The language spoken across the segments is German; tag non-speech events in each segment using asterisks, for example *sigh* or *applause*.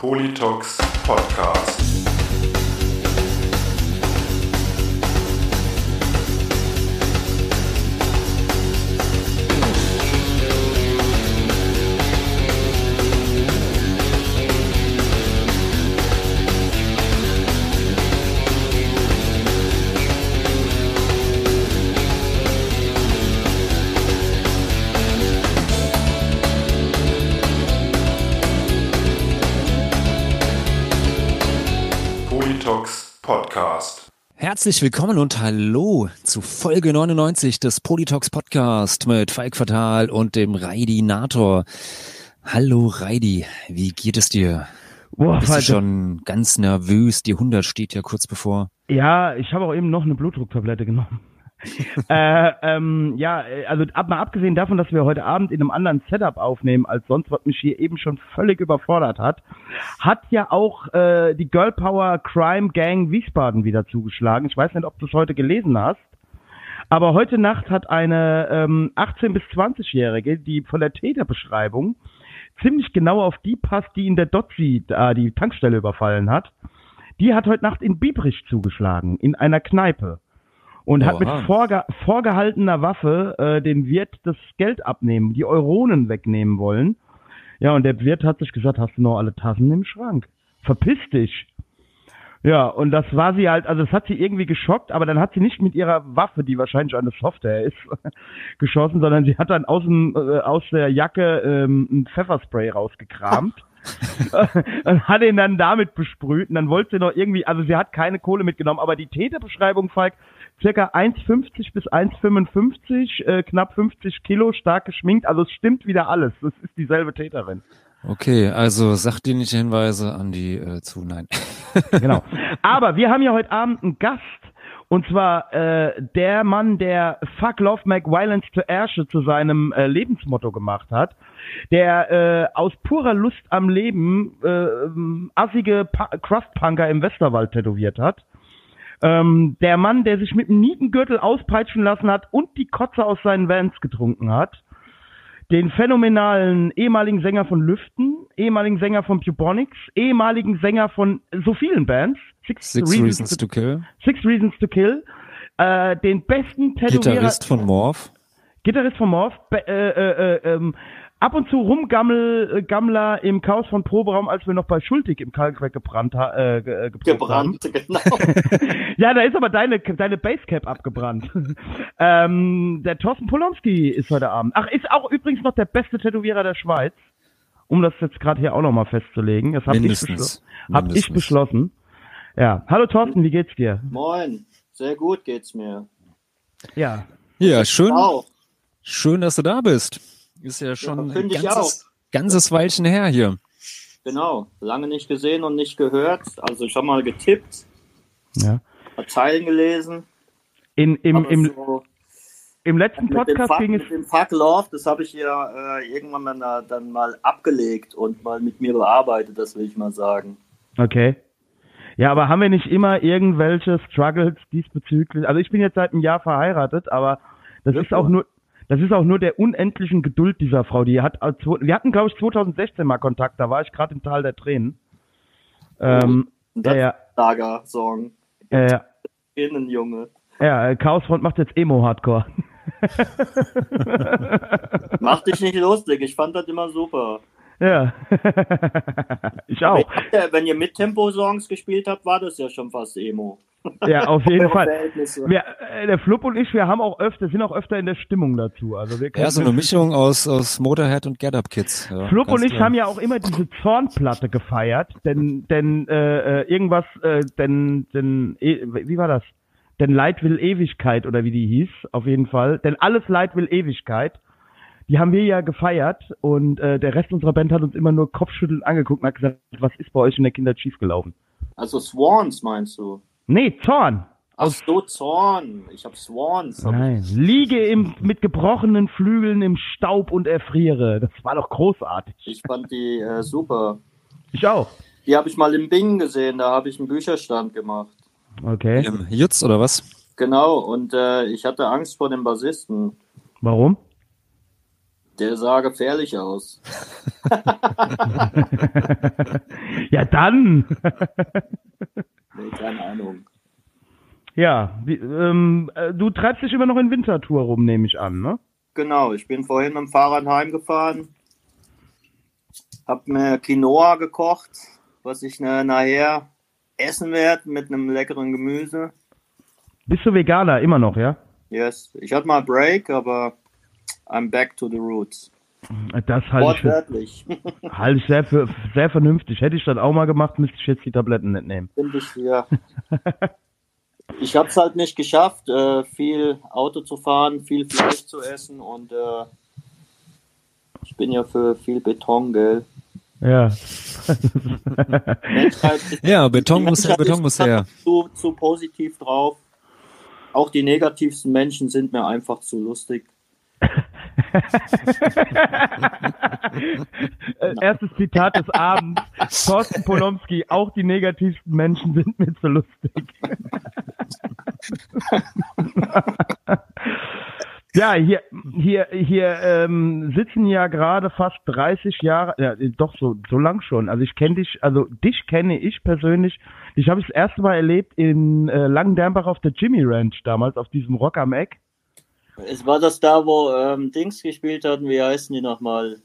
Politox Podcast. Herzlich willkommen und hallo zu Folge 99 des Politox Podcast mit Falk Fatal und dem Reidi Nator. Hallo Reidi, wie geht es dir? Boah, Bist du Falk, schon ganz nervös? Die 100 steht ja kurz bevor. Ja, ich habe auch eben noch eine Blutdrucktablette genommen. *laughs* äh, ähm, ja, äh, also ab mal abgesehen davon, dass wir heute Abend in einem anderen Setup aufnehmen als sonst, was mich hier eben schon völlig überfordert hat, hat ja auch äh, die Girl Power Crime Gang Wiesbaden wieder zugeschlagen. Ich weiß nicht, ob du es heute gelesen hast. Aber heute Nacht hat eine ähm, 18- bis 20-Jährige, die von der Täterbeschreibung ziemlich genau auf die passt, die in der Dotzi äh, die Tankstelle überfallen hat, die hat heute Nacht in Biebrich zugeschlagen, in einer Kneipe. Und hat mit Oha. vorge vorgehaltener Waffe äh, dem Wirt das Geld abnehmen, die Euronen wegnehmen wollen. Ja, und der Wirt hat sich gesagt, hast du noch alle Tassen im Schrank? Verpiss dich. Ja, und das war sie halt, also das hat sie irgendwie geschockt, aber dann hat sie nicht mit ihrer Waffe, die wahrscheinlich eine Software ist, *laughs* geschossen, sondern sie hat dann aus, dem, äh, aus der Jacke ähm, ein Pfefferspray rausgekramt. *laughs* *laughs* und hat ihn dann damit besprüht und dann wollte sie noch irgendwie, also sie hat keine Kohle mitgenommen, aber die Täterbeschreibung, Falk, circa 1,50 bis 1,55, äh, knapp 50 Kilo, stark geschminkt, also es stimmt wieder alles. Das ist dieselbe Täterin. Okay, also sachdienliche Hinweise an die äh, zu, nein. *laughs* Genau. Aber wir haben ja heute Abend einen Gast. Und zwar äh, der Mann, der Fuck Love Make Violence to Ärsche zu seinem äh, Lebensmotto gemacht hat, der äh, aus purer Lust am Leben äh, assige pa Crustpunker im Westerwald tätowiert hat. Ähm, der Mann, der sich mit dem Nietengürtel auspeitschen lassen hat und die Kotze aus seinen Vans getrunken hat. Den phänomenalen ehemaligen Sänger von Lüften, ehemaligen Sänger von Bubonics, ehemaligen Sänger von so vielen Bands. Six Reasons to Kill. Six Reasons to Kill. Äh, den besten Tätowierer. Gitarrist von Morph. Gitarrist von Morph. Äh, äh, äh, ähm, ab und zu Rumgammel, äh, Gammler im Chaos von Proberaum, als wir noch bei Schultig im Kalkwerk gebrannt, äh, ge- äh, haben. Gebrannt, genau. *laughs* Ja, da ist aber deine, deine Basecap abgebrannt. *laughs* ähm, der Thorsten Polomski ist heute Abend. Ach, ist auch übrigens noch der beste Tätowierer der Schweiz. Um das jetzt gerade hier auch nochmal festzulegen. Das habe ich, hab ich Mindestens. beschlossen. Ja. Hallo Thorsten, wie geht's dir? Moin, sehr gut geht's mir. Ja. Ja, schön, Auch. schön, dass du da bist. Ist ja schon ein finde ich ganzes, ganzes Weilchen her hier. Genau, lange nicht gesehen und nicht gehört. Also schon mal getippt, ja. paar Zeilen gelesen. In, im, im, so Im letzten Podcast Fuck, ging es. mit dem Fuck Love, das habe ich ja äh, irgendwann mal dann mal abgelegt und mal mit mir bearbeitet, das will ich mal sagen. Okay. Ja, aber haben wir nicht immer irgendwelche Struggles diesbezüglich? Also ich bin jetzt seit einem Jahr verheiratet, aber das Ja, ist auch nur, das ist auch nur der unendlichen Geduld dieser Frau. Die hat, als- wir hatten glaube ich 2016 mal Kontakt, da war ich gerade im Tal der Tränen. Ähm, das ja, Lager-Song. Innen, Junge. ja, äh, Chaosfront macht jetzt Emo-Hardcore. Mach dich nicht lustig, ich fand das immer super. Ja, *laughs* ich auch. wenn ihr mit Tempo-Songs gespielt habt, war das ja schon fast Emo. Ja, auf jeden *laughs* Fall. Wir, äh, der Flup und ich, wir haben auch öfter, sind auch öfter in der Stimmung dazu. Also wir Ja, so eine Mischung aus, aus Motorhead und Get Up Kids. Ja, Flup und ich klar. haben ja auch immer diese Zornplatte gefeiert, denn denn äh, äh, irgendwas, äh, denn denn eh, wie war das? Denn Leid will Ewigkeit oder wie die hieß, auf jeden Fall. Denn alles Leid will Ewigkeit. Die haben wir ja gefeiert und äh, der Rest unserer Band hat uns immer nur kopfschüttelnd angeguckt und hat gesagt, was ist bei euch in der Kindheit schiefgelaufen? Also Swans meinst du? Nee, Zorn. Ach so, Zorn. Ich hab Swans. Hab Nein, liege im, mit gebrochenen Flügeln im Staub und erfriere. Das war doch großartig. Ich fand die äh, super. Ich auch. Die habe ich mal im Bing gesehen, da habe ich einen Bücherstand gemacht. Okay. Im Jutz oder was? Genau, und äh, ich hatte Angst vor dem Bassisten. Warum? Der sah gefährlich aus. *laughs* ja, dann. Nee, keine Ahnung. ja, wie, ähm, äh, du treibst dich immer noch in Wintertour rum, nehme ich an, ne? Genau, ich bin vorhin mit dem Fahrrad heimgefahren, hab mir Quinoa gekocht, was ich nachher essen werde mit einem leckeren Gemüse. Bist du Veganer immer noch, ja? Yes, ich hatte mal Break, aber I'm back to the roots. Das halte ich, für, Wortwörtlich. *laughs* halte ich sehr, für, sehr vernünftig. Hätte ich das auch mal gemacht, müsste ich jetzt die Tabletten nicht nehmen. Finde ich, ja. *laughs* Ich habe es halt nicht geschafft, äh, viel Auto zu fahren, viel Fleisch zu essen und äh, ich bin ja für viel Beton, gell? Ja. Menschheit ist- *laughs* Ja, Beton muss her, Beton muss her. Zu, zu positiv drauf. Auch die negativsten Menschen sind mir einfach zu lustig. Äh, Erstes Zitat des Abends. Thorsten Polomski, auch die negativsten Menschen sind mir zu lustig. *laughs* ja, hier, hier, hier ähm, sitzen ja gerade fast 30 Jahre, ja, doch so, so lang schon. Also ich kenne dich, also dich kenne ich persönlich. Dich habe ich das erste Mal erlebt in äh, Langendernbach auf der Jimmy Ranch damals, auf diesem Rock am Eck. Es war das da, wo ähm, Dings gespielt hatten, wie heißen die nochmal?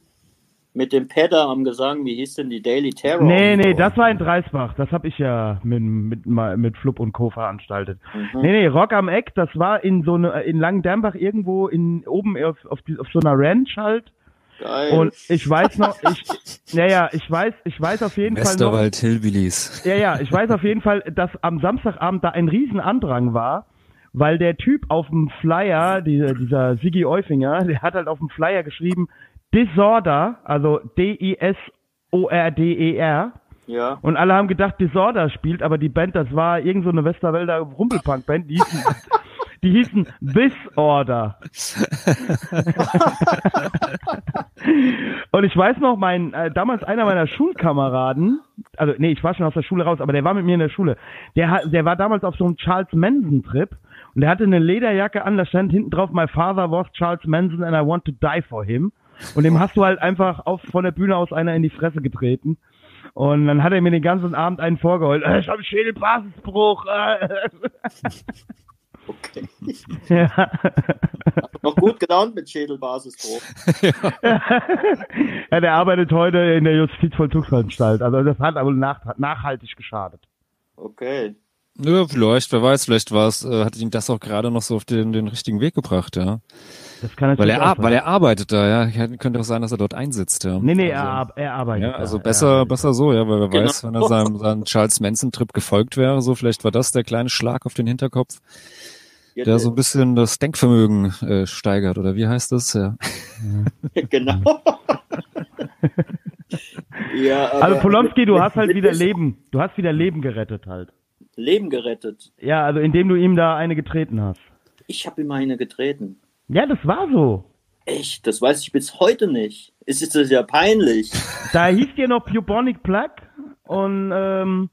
Mit dem Pedder am Gesang, wie hieß denn die Daily Terror? Nee, nee, das war in Dreisbach. Das habe ich ja mit, mit, mit Flup und Co. veranstaltet. Mhm. Nee, nee, Rock am Eck, das war in so eine, in Langendernbach irgendwo in, oben auf, auf, die, auf so einer Ranch halt. Geil. Und ich weiß noch, ich, naja, ich weiß, ich weiß auf jeden Fall noch, Westerwald Hillbillies. ja, ja, ich weiß auf jeden Fall, dass am Samstagabend da ein Riesenandrang war, weil der Typ auf dem Flyer, dieser, dieser Sigi Eufinger, der hat halt auf dem Flyer geschrieben, Disorder, also D-I-S-O-R-D-E-R. ja. Und alle haben gedacht, Disorder spielt, aber die Band, das war irgend so eine Westerwälder Rumpelpunk-Band, die hießen, *laughs* die hießen Disorder. *laughs* Und ich weiß noch, mein, äh, damals einer meiner Schulkameraden, also nee, ich war schon aus der Schule raus, aber der war mit mir in der Schule. Der, hat, der war damals auf so einem Charles Manson-Trip und der hatte eine Lederjacke an, da stand hinten drauf, My father was Charles Manson and I want to die for him. Und dem hast du halt einfach auf, von der Bühne aus einer in die Fresse getreten. Und dann hat er mir den ganzen Abend einen vorgeheult. Äh, ich habe Schädelbasisbruch. Äh. *laughs* Okay. ja. Noch gut gelaunt mit Schädelbasisbruch. *laughs* *laughs* ja, der arbeitet heute in der Justizvollzugsanstalt. Also das hat aber nach, nachhaltig geschadet. Okay. Ja, vielleicht, wer weiß, vielleicht war es, äh, hat ihn das auch gerade noch so auf den, den richtigen Weg gebracht, ja. Das kann Weil natürlich er, auch weil er arbeitet da, ja. Ja, Könnte auch sein, dass er dort einsitzt, ja. Nee, nee, also, er, er arbeitet. Ja, also da. besser, Er besser so, ja, weil wer Genau. weiß, wenn er seinem, seinem Charles Manson-Trip gefolgt wäre, so vielleicht war das der kleine Schlag auf den Hinterkopf, Jetzt, der so ein bisschen das Denkvermögen äh, steigert, oder wie heißt das? Ja. *laughs* genau. *laughs* ja, aber Also Polomski, du hast halt wieder Leben. Du hast wieder Leben gerettet halt. Leben gerettet. Ja, also indem du ihm da eine getreten hast. Ich habe ihm eine getreten. Ja, das war so. Echt? Das weiß ich bis heute nicht. Es ist das ja peinlich. *laughs* Da hieß dir noch Bubonic Plaque und ähm,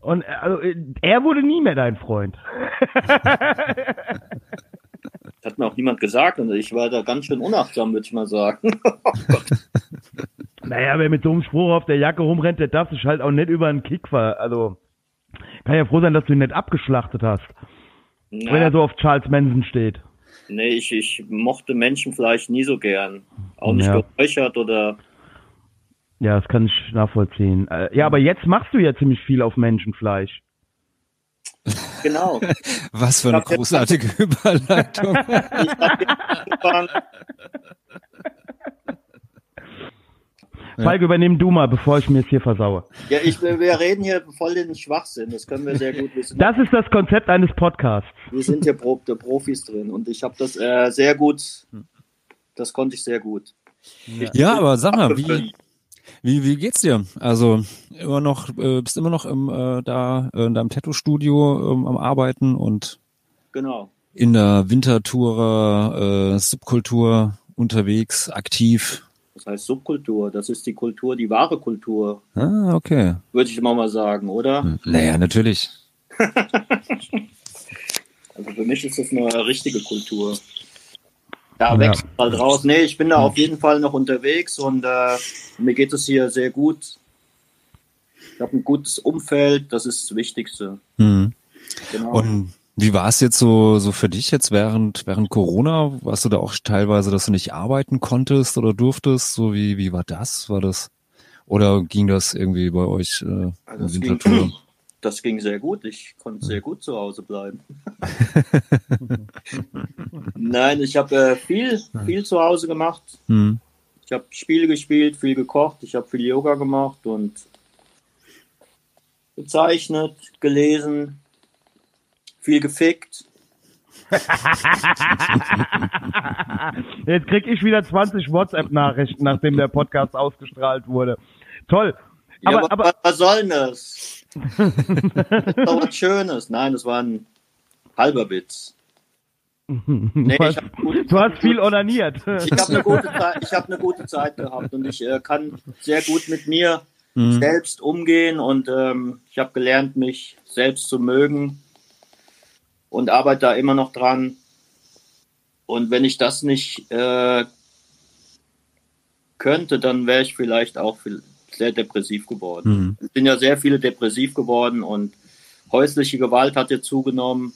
und äh, also, äh, er wurde nie mehr dein Freund. Das *laughs* hat mir auch niemand gesagt und ich war da ganz schön unachtsam, würde ich mal sagen. *laughs* Naja, wer mit so einem Spruch auf der Jacke rumrennt, der darf sich halt auch nicht über einen Kick ver... Also, kann ja froh sein, dass du ihn nicht abgeschlachtet hast, wenn er Na, so auf Charles Manson steht. nee, ich, ich mochte Menschenfleisch nie so gern. Auch nicht Ja. geräuchert oder. Ja, das kann ich nachvollziehen. Äh, ja, aber jetzt machst du ja ziemlich viel auf Menschenfleisch. Genau. *laughs* Was für eine großartige Überleitung. Ich hab jetzt *laughs* angefangen. Falk, übernimm du mal, bevor ich mir es hier versaue. ja, ich, wir reden hier voll den Schwachsinn. Das können wir sehr gut wissen. Das ist das Konzept eines Podcasts. Wir sind hier Pro der Profis drin und ich habe das äh, sehr gut. Das konnte ich sehr gut. ja, aber sag mal, wie, wie, wie geht's dir? Also immer noch, äh, bist immer noch im, äh, da äh, in deinem Tattoo-Studio ähm, am Arbeiten und Genau. in der Wintertour, äh, Subkultur unterwegs, aktiv. Das heißt Subkultur. Das ist die Kultur, die wahre Kultur, Ah, okay. würde ich immer mal sagen, oder? Naja, natürlich. *laughs* Also für mich ist das eine richtige Kultur. Da Ja. wächst halt raus. Nee, ich bin da auf jeden Fall noch unterwegs und äh, mir geht es hier sehr gut. Ich habe ein gutes Umfeld, das ist das Wichtigste. Hm. Genau. Und wie war es jetzt so, so für dich jetzt während, während Corona? Warst du da auch teilweise, dass du nicht arbeiten konntest oder durftest? So wie, wie war das? War das, oder ging das irgendwie bei euch, äh, Also das, in ging, *clears throat* das ging sehr gut. Ich konnte sehr gut zu Hause bleiben. *laughs* Nein, ich habe äh, viel, viel zu Hause gemacht. Hm. Ich habe Spiele gespielt, viel gekocht, ich habe viel Yoga gemacht und gezeichnet, gelesen, viel gefickt. Jetzt krieg ich wieder 20 WhatsApp-Nachrichten, nachdem der Podcast ausgestrahlt wurde. Toll. Ja, Aber, aber, aber, was, soll denn das? das ist doch was Schönes. Nein, das war ein halber Witz. Nee, du, ich hast, hab gut- du hast viel onaniert. Ich habe eine gute Zeit, ich habe eine gute Zeit gehabt und ich äh, kann sehr gut mit mir Hm. selbst umgehen und ähm, ich habe gelernt, mich selbst zu mögen und arbeite da immer noch dran. Und wenn ich das nicht äh, könnte, dann wäre ich vielleicht auch sehr depressiv geworden. Hm. Es sind ja sehr viele depressiv geworden und häusliche Gewalt hat ja zugenommen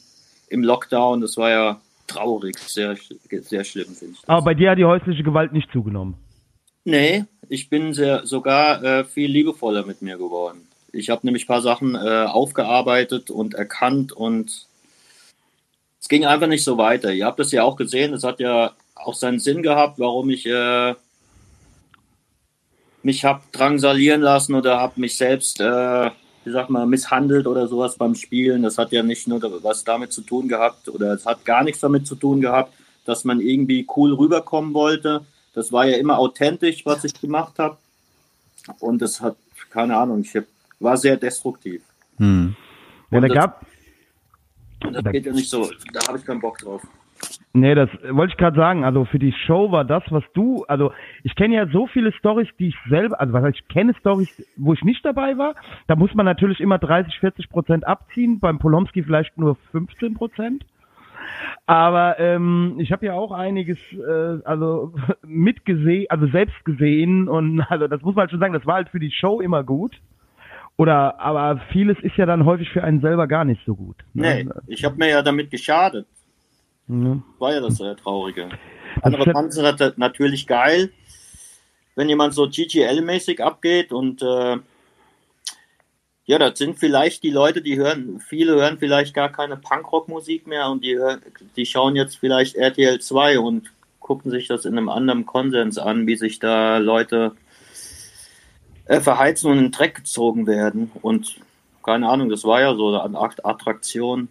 im Lockdown. Das war ja traurig, sehr, sehr schlimm, finde ich. Aber bei dir hat die häusliche Gewalt nicht zugenommen. Nee, ich bin sehr, sogar äh, viel liebevoller mit mir geworden. Ich habe nämlich ein paar Sachen äh, aufgearbeitet und erkannt und es ging einfach nicht so weiter. Ihr habt das ja auch gesehen, es hat ja auch seinen Sinn gehabt, warum ich äh, mich habe drangsalieren lassen oder habe mich selbst, äh, wie sag mal, misshandelt oder sowas beim Spielen. Das hat ja nicht nur was damit zu tun gehabt oder es hat gar nichts damit zu tun gehabt, dass man irgendwie cool rüberkommen wollte. Das war ja immer authentisch, was ich gemacht habe. Und es hat, keine Ahnung, ich hab, war sehr destruktiv. Hm. Ja, da das- gab, das geht ja nicht so, da habe ich keinen Bock drauf. Nee, das wollte ich gerade sagen. Also für die Show war das, was du, also ich kenne ja so viele Stories, die ich selber, also was heißt, ich kenne Stories, wo ich nicht dabei war. Da muss man natürlich immer 30, 40 Prozent abziehen. Beim Polomski vielleicht nur 15 Prozent. Aber ähm, ich habe ja auch einiges, äh, also *laughs* mitgesehen, also selbst gesehen und *laughs* also das muss man halt schon sagen, das war halt für die Show immer gut. Oder aber vieles ist ja dann häufig für einen selber gar nicht so gut. Nee, ne? ich habe mir ja damit geschadet. Ja. War ja das sehr Traurige. Das Andere es nat- natürlich geil, wenn jemand so GGL-mäßig abgeht und äh, ja, das sind vielleicht die Leute, die hören, viele hören vielleicht gar keine Punkrock-Musik mehr und die, die schauen jetzt vielleicht RTL 2 und gucken sich das in einem anderen Konsens an, wie sich da Leute äh, verheizen und in den Dreck gezogen werden. Und keine Ahnung, das war ja so eine Art Attraktion,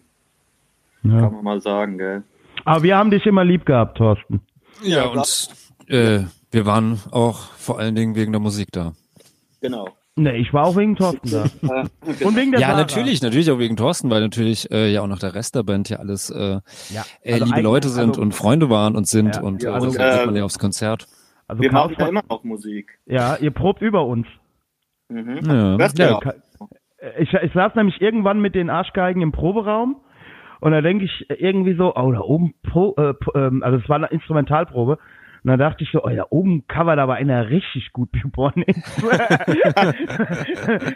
Ja. kann man mal sagen, gell. Aber wir haben dich immer lieb gehabt, Thorsten. Ja, und äh, wir waren auch vor allen Dingen wegen der Musik da. Genau. Nee, ich war auch wegen Thorsten da. *laughs* Äh, Und wegen der Ja, Sarah. natürlich, natürlich auch wegen Thorsten, weil natürlich äh, ja auch noch der Rest der Band ja alles äh, Ja, äh, also liebe Leute sind also- und Freunde waren und sind Ja, und ja, also- so geht äh, man ja aufs Konzert. Also Wir machen ja immer noch Musik. ja, ihr probt über uns. Mhm. Ja, du ja. ja. Ich, ich saß nämlich irgendwann mit den Arschgeigen im Proberaum und da denke ich irgendwie so, oh, da oben, po, äh, po, ähm, also es war eine Instrumentalprobe. Und da dachte ich so, oh, da oben covert aber einer richtig gut Hits. *laughs* Und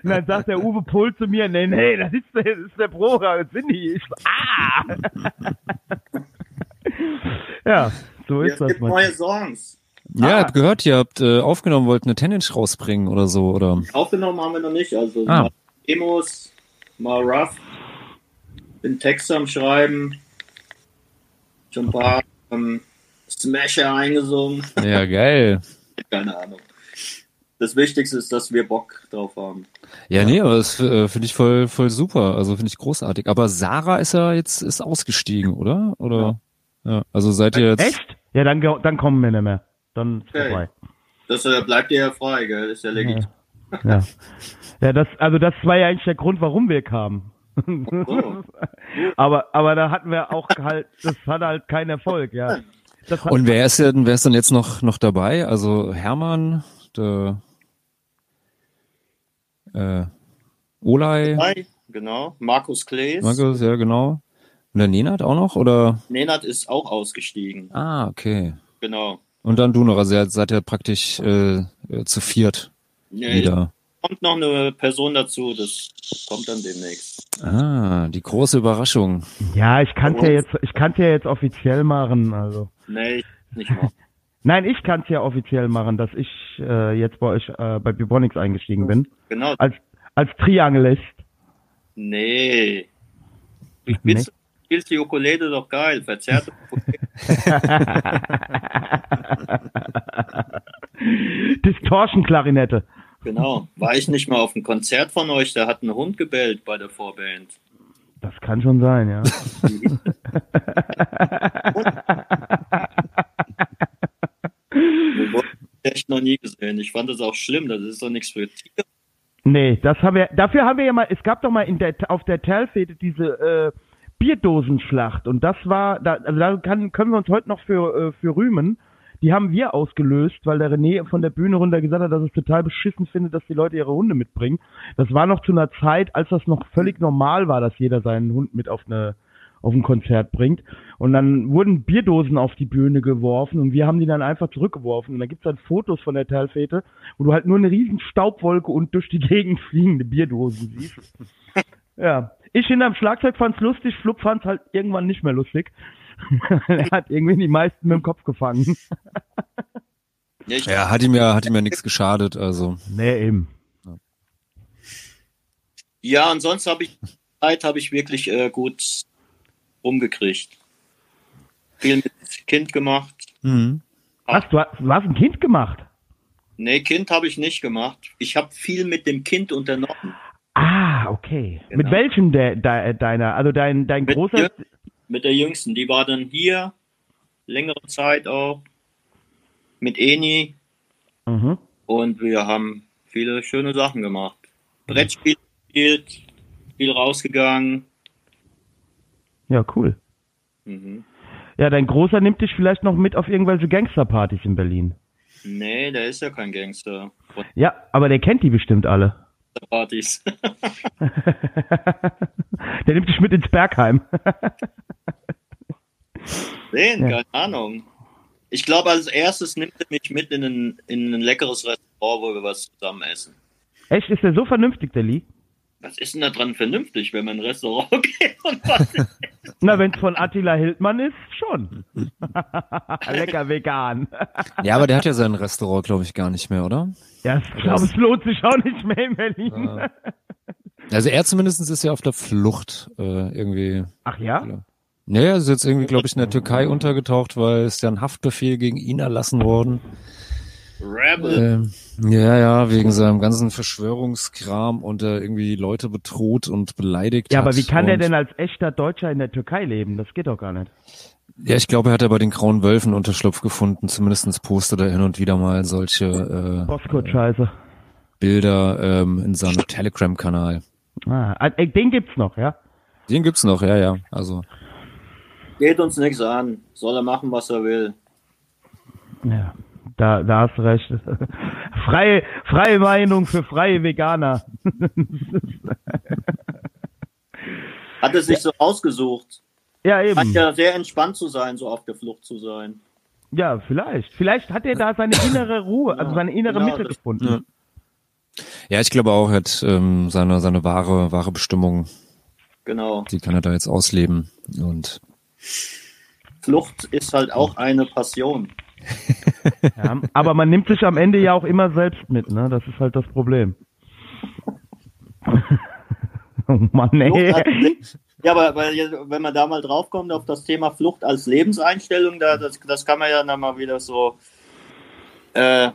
dann sagt der Uwe Pohl zu mir, nee, nee, das ist der, das ist der Proberaum, das sind die. Ich so, ah! *laughs* ja, so Ja, ist es das gibt mal. neue Songs. Ja, Ah. hab gehört, ihr habt äh, aufgenommen, wollt eine Tennis rausbringen oder so, oder? Aufgenommen haben wir noch nicht. Also Ah. mal Demos, mal Rough. Bin Texte am Schreiben. Schon ein paar ähm, Smasher eingesungen. Ja, geil. *laughs* Keine Ahnung. Das Wichtigste ist, dass wir Bock drauf haben. Ja, nee, aber das äh, finde ich voll, voll super. Also finde ich großartig. Aber Sarah ist ja jetzt ist ausgestiegen, oder? Oder? Ja. Also seid ihr jetzt? Echt? Ja, dann, dann kommen wir nicht mehr. Dann ist Okay. vorbei. Das äh, bleibt dir ja frei, gell? Ist ja legitim. Ja. Ja, das, also das war ja eigentlich der Grund, warum wir kamen. So. *laughs* aber, aber da hatten wir auch halt, das hatte halt keinen Erfolg, ja. Und wer ist denn, wer ist denn jetzt noch noch dabei? Also Hermann, der äh, Olay, Hi, Genau. Markus Klees. Markus, ja genau. Und der Nenad auch noch oder? Nenad ist auch ausgestiegen. Ah, okay. Genau. Und dann du noch, also ihr seid ja praktisch äh, äh, zu viert Nee, wieder. kommt noch eine Person dazu, das kommt dann demnächst. Ah, die große Überraschung. Ja, ich kann ja jetzt, ich kann ja jetzt offiziell machen, also. Nee, nicht mal. *laughs* Nein, ich kann es ja offiziell machen, dass ich äh, jetzt bei euch äh, bei Bubonics eingestiegen bin. Genau. Als als Triangelist. Nee. Du Nee. Spielst, die Ukulele doch geil, verzerrte. *laughs* Distortion-Klarinette. Genau. War ich nicht mal auf einem Konzert von euch, da hat ein Hund gebellt bei der Vorband. Das kann schon sein, ja. *laughs* Echt noch nie gesehen. Ich fand das auch schlimm, das ist doch nichts für Tiere. Nee, das haben wir, dafür haben wir ja mal, es gab doch mal in der, auf der Terlfete diese äh, Bierdosenschlacht und das war, da, also da kann, können wir uns heute noch für, äh, für rühmen. Die haben wir ausgelöst, weil der René von der Bühne runter gesagt hat, dass es total beschissen findet, dass die Leute ihre Hunde mitbringen. Das war noch zu einer Zeit, als das noch völlig normal war, dass jeder seinen Hund mit auf eine auf ein Konzert bringt. Und dann wurden Bierdosen auf die Bühne geworfen und wir haben die dann einfach zurückgeworfen. Und da gibt's dann Fotos von der Talfete, wo du halt nur eine riesen Staubwolke und durch die Gegend fliegende Bierdosen siehst. *laughs* ja. Ich hinterm Schlagzeug fand's lustig, Flup fand's halt irgendwann nicht mehr lustig. *laughs* er hat irgendwie die meisten mit dem Kopf gefangen. Ja, hat ihm ja, hat ihm ja nichts geschadet, also. Nee, eben. ja und sonst habe ich Zeit habe ich wirklich äh, gut rumgekriegt. Viel mit Kind gemacht. Mhm. Was, du hast, du hast ein Kind gemacht? Nee, Kind habe ich nicht gemacht. Ich habe viel mit dem Kind unternommen. Ah, okay. Genau. Mit welchem der, de, deiner? Also dein, dein Mit großer. Jürgen. Mit der Jüngsten. Die war dann hier längere Zeit auch mit Eni Mhm. und wir haben viele schöne Sachen gemacht. Brettspiel gespielt, viel rausgegangen. Ja, cool. Mhm. Ja, dein Großer nimmt dich vielleicht noch mit auf irgendwelche Gangsterpartys in Berlin. Nee, der ist ja kein Gangster. Ja, aber der kennt die bestimmt alle. Partys. *laughs* der nimmt dich mit ins Bergheim. *laughs* Sehen, Ja. keine Ahnung. Ich glaube, als erstes nimmt er mich mit in ein, in ein leckeres Restaurant, wo wir was zusammen essen. Echt, ist der so vernünftig, der Lee? Was ist denn da dran vernünftig, wenn man in ein Restaurant *laughs* geht und was Na, wenn's von Attila Hildmann ist, schon. *laughs* Lecker vegan. Ja, aber der hat ja sein Restaurant, glaube ich, gar nicht mehr, oder? Ja, ich glaube, es lohnt sich auch nicht mehr in Berlin. Also er zumindest ist ja auf der Flucht äh, irgendwie. Ach ja? Naja, ist jetzt irgendwie, glaube ich, in der Türkei untergetaucht, weil es ja ein Haftbefehl gegen ihn erlassen worden. Rebel. Ähm, ja, ja, wegen seinem ganzen Verschwörungskram und er irgendwie Leute bedroht und beleidigt Ja, hat. aber wie kann der denn als echter Deutscher in der Türkei leben? Das geht doch gar nicht. Ja, ich glaube, er hat ja bei den Grauen Wölfen Unterschlupf gefunden. Zumindestens postet er hin und wieder mal solche äh, Postcode-Scheiße. Bilder ähm, in seinem Telegram-Kanal. Ah, äh, den gibt's noch, ja? Den gibt's noch, ja, ja. Also Geht uns nichts an. Soll er machen, was er will. Ja, da, da hast du recht. *laughs* freie, freie Meinung für freie Veganer. *laughs* Hat er sich so ausgesucht. Ja, Scheint eben. ja sehr entspannt zu sein, so auf der Flucht zu sein. Ja, vielleicht. Vielleicht hat er da seine innere Ruhe, also seine innere Genau, Mitte das- gefunden. Ja. ja, ich glaube auch, er hat ähm, seine seine wahre wahre Bestimmung. Genau. Die kann er da jetzt ausleben und Flucht ist halt auch eine Passion. Ja, aber man nimmt sich am Ende ja auch immer selbst mit, ne? Das ist halt das Problem. *laughs* oh Mann, ey. ja, aber, aber wenn man da mal draufkommt auf das Thema Flucht als Lebenseinstellung, da, das, das kann man ja dann mal wieder so äh,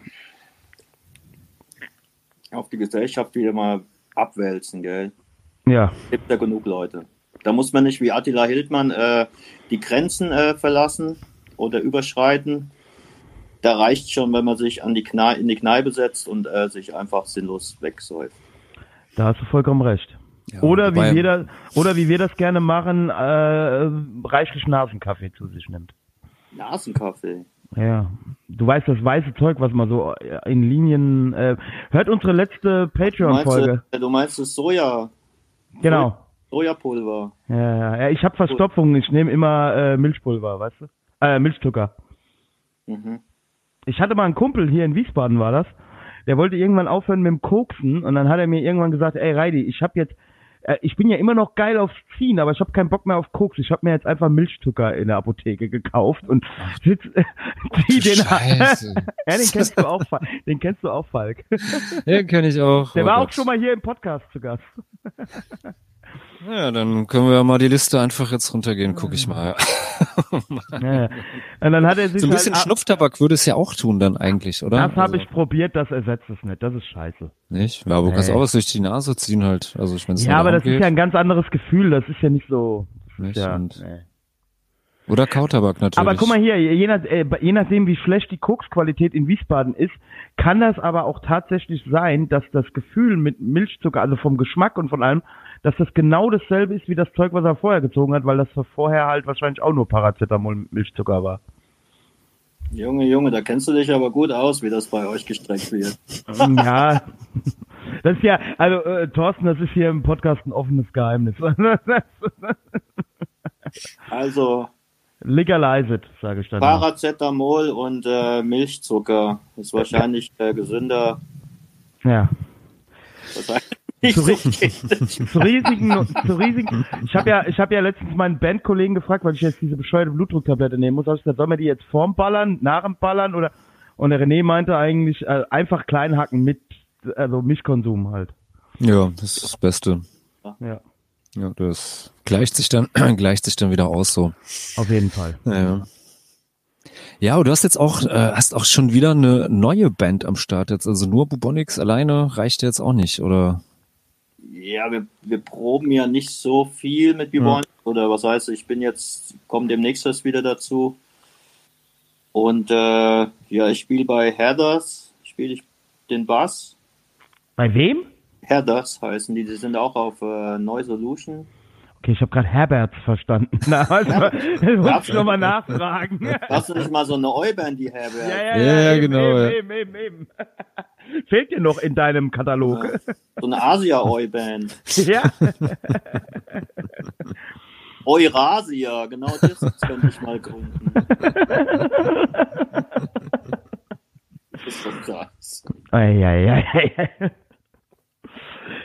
auf die Gesellschaft wieder mal abwälzen, gell? Ja, gibt ja genug Leute. Da muss man nicht wie Attila Hildmann äh, die Grenzen äh, verlassen oder überschreiten. Da reicht schon, wenn man sich an die Knei in die Kneipe setzt und äh, sich einfach sinnlos wegsäuft. da hast du vollkommen recht. ja, Oder wie wir das, oder wie wir das gerne machen, äh, reichlich Nasenkaffee zu sich nimmt. Nasenkaffee. Ja, du weißt das weiße Zeug, was man so äh, in Linien. Äh, hört unsere letzte Du Patreon-Folge. äh, du meinst das Soja, Genau. Sojapulver. Ja, ja, ja. Ich habe Verstopfung. Ich nehme immer äh, Milchpulver, weißt du? Äh, Milchzucker. Mhm. Ich hatte mal einen Kumpel hier in Wiesbaden war das. Der wollte irgendwann aufhören mit dem Koksen und dann hat er mir irgendwann gesagt, ey Reidi, ich habe jetzt äh, ich bin ja immer noch geil aufs Ziehen, aber ich habe keinen Bock mehr auf Koks. Ich habe mir jetzt einfach Milchzucker in der Apotheke gekauft und *laughs* sitz, zieh den. *laughs* Ja, den kennst du auch, Falk. den kennst du auch, Falk. Ja, kenne ich auch. Der Oh war auch schon mal hier im Podcast zu Gast. *laughs* Ja, dann können wir mal die Liste einfach jetzt runtergehen, guck ich mal. Ja. *laughs* Und dann hat er sich So ein bisschen halt, Schnupftabak würde es ja auch tun dann eigentlich, oder? Das habe Also, ich probiert, das ersetzt es nicht. Das ist scheiße. Nicht? Ja, aber du kannst auch was durch die Nase ziehen halt. Also ich meine, Ja, aber das ist ja ein ganz anderes Gefühl. Das ist ja nicht so. Nicht? Ja, nee. Oder Kautabak natürlich. Aber guck mal hier, je, nach, äh, je nachdem, wie schlecht die Koksqualität in Wiesbaden ist, kann das aber auch tatsächlich sein, dass das Gefühl mit Milchzucker, also vom Geschmack und von allem, dass das genau dasselbe ist wie das Zeug, was er vorher gezogen hat, weil das vorher halt wahrscheinlich auch nur Paracetamol mit Milchzucker war. Junge, Junge, da kennst du dich aber gut aus, wie das bei euch gestreckt wird. *laughs* Ja, das ist ja, also äh, Thorsten, das ist hier im Podcast ein offenes Geheimnis. *laughs* Also Legalize it, sage ich dann. Paracetamol und äh, Milchzucker ist wahrscheinlich äh, gesünder. Ja. Wahrscheinlich nicht Zu so *laughs* zu Risiken, zu Risiken. Ich habe ja, ich habe ja letztens meinen Bandkollegen gefragt, weil ich jetzt diese bescheuerte Blutdrucktablette nehmen muss. Hab ich gesagt, sollen wir die jetzt vorm Ballern, nach dem Ballern oder? Und der René meinte eigentlich äh, einfach klein hacken mit, also Mischkonsum halt. Ja, das ist das Beste. Ja, Ja, das gleicht sich dann, *clears throat* gleicht sich dann wieder aus so. auf jeden Fall. Ja, ja. Ja, du hast jetzt auch, äh, hast auch schon wieder eine neue Band am Start jetzt. Also nur Bubonics alleine reicht jetzt auch nicht, oder? Ja, wir, wir proben ja nicht so viel mit Bibon. Oder was heißt, ich bin jetzt, komme demnächst erst wieder dazu. Und äh, ja, ich spiele bei Heathers, spiele ich den Bass. Bei wem? Heathers heißen die, die sind auch auf äh, Neu Solution. Okay, ich habe gerade Herberts verstanden. *laughs* Na, also, das muss ich nochmal nachfragen. Hast du nicht mal so eine Euband, die Herbert? Ja, ja, Ja, ja, ja, eben, genau, ja. Eben, eben, eben, eben. *laughs* *laughs* Fehlt dir noch in deinem Katalog? So eine Asia-Oi-Band. *laughs* Ja. *laughs* Eurasia, genau das könnte ich mal gründen. Das ist doch krass. Eieiei.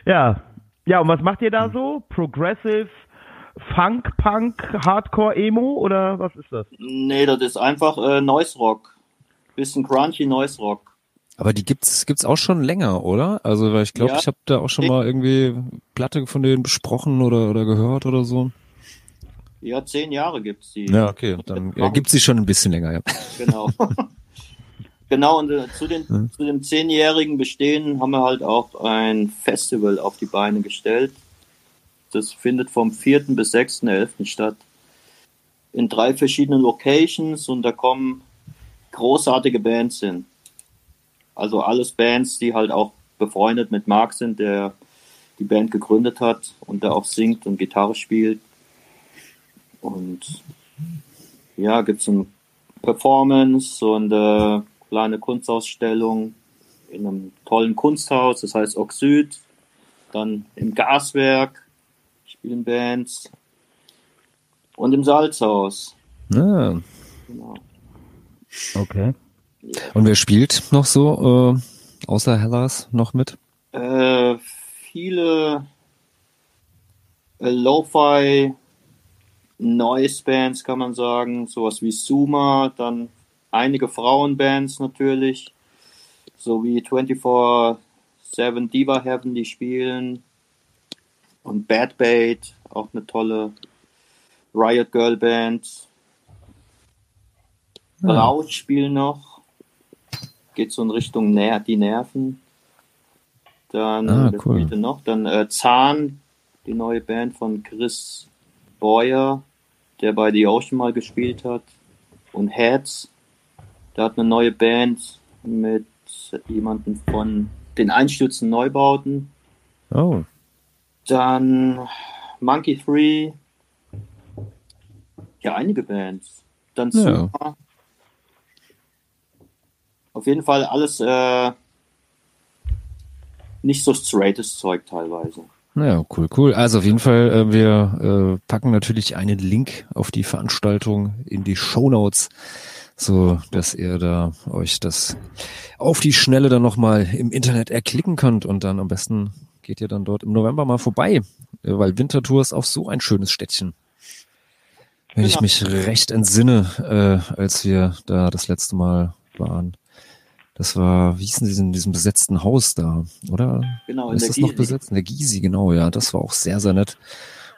Ja. Ja, und was macht ihr da so? Progressive, Funk, Punk, Hardcore, Emo oder was ist das? Nee, das ist einfach äh, Noise Rock. Bisschen crunchy Noise Rock. Aber die gibt's gibt's auch schon länger, oder? Also weil ich glaube, Ja. ich habe da auch schon mal irgendwie Platte von denen besprochen oder oder gehört oder so. Ja, zehn Jahre gibt's die. Ja, okay, dann äh, gibt's die schon ein bisschen länger, ja. Genau. *laughs* genau, und äh, zu, den, Hm. zu dem zehnjährigen Bestehen haben wir halt auch ein Festival auf die Beine gestellt. Das findet vom 4. bis 6.11. statt. In drei verschiedenen Locations und da kommen großartige Bands hin. Also alles Bands, die halt auch befreundet mit Marc sind, der die Band gegründet hat und da auch singt und Gitarre spielt. Und ja, gibt es ein Performance und äh, kleine Kunstausstellung in einem tollen Kunsthaus, das heißt Oxyd. Dann im Gaswerk spielen Bands. Und im Salzhaus. ja. Genau. Okay. Und wer spielt noch so äh, außer Hellas noch mit? Äh, viele äh, Lo-Fi Noise Bands kann man sagen, sowas wie Suma, dann einige Frauenbands natürlich, so wie 24-7 Diva Heaven, die spielen und Bad Bait, auch eine tolle Riot Girl Band. Braut spielen noch, geht so in Richtung Ner die Nerven. Dann, Ah, cool. noch? Dann äh, Zahn, die neue Band von Chris Boyer, der bei The Ocean mal gespielt hat. Und Heads, der hat eine neue Band mit jemandem von den Einstürzen Neubauten. Oh. Dann Monkey Free. Ja, einige Bands. Dann Ja. Super. Auf jeden Fall alles äh, nicht so straightes Zeug teilweise. Ja, cool, cool. Also auf jeden Fall, äh, wir äh, packen natürlich einen Link auf die Veranstaltung in die Show Notes, so dass ihr da euch das auf die Schnelle dann nochmal im Internet erklicken könnt und dann am besten geht ihr dann dort im November mal vorbei, äh, weil Winterthur ist auch so ein schönes Städtchen. Wenn ich Genau. mich recht entsinne, äh, als wir da das letzte Mal waren. Das war, wie hieß denn diesem, diesem besetzten Haus da, oder? Genau, in ist der das noch Gysi. besetzt? In der Gysi, genau, ja. Das war auch sehr, sehr nett.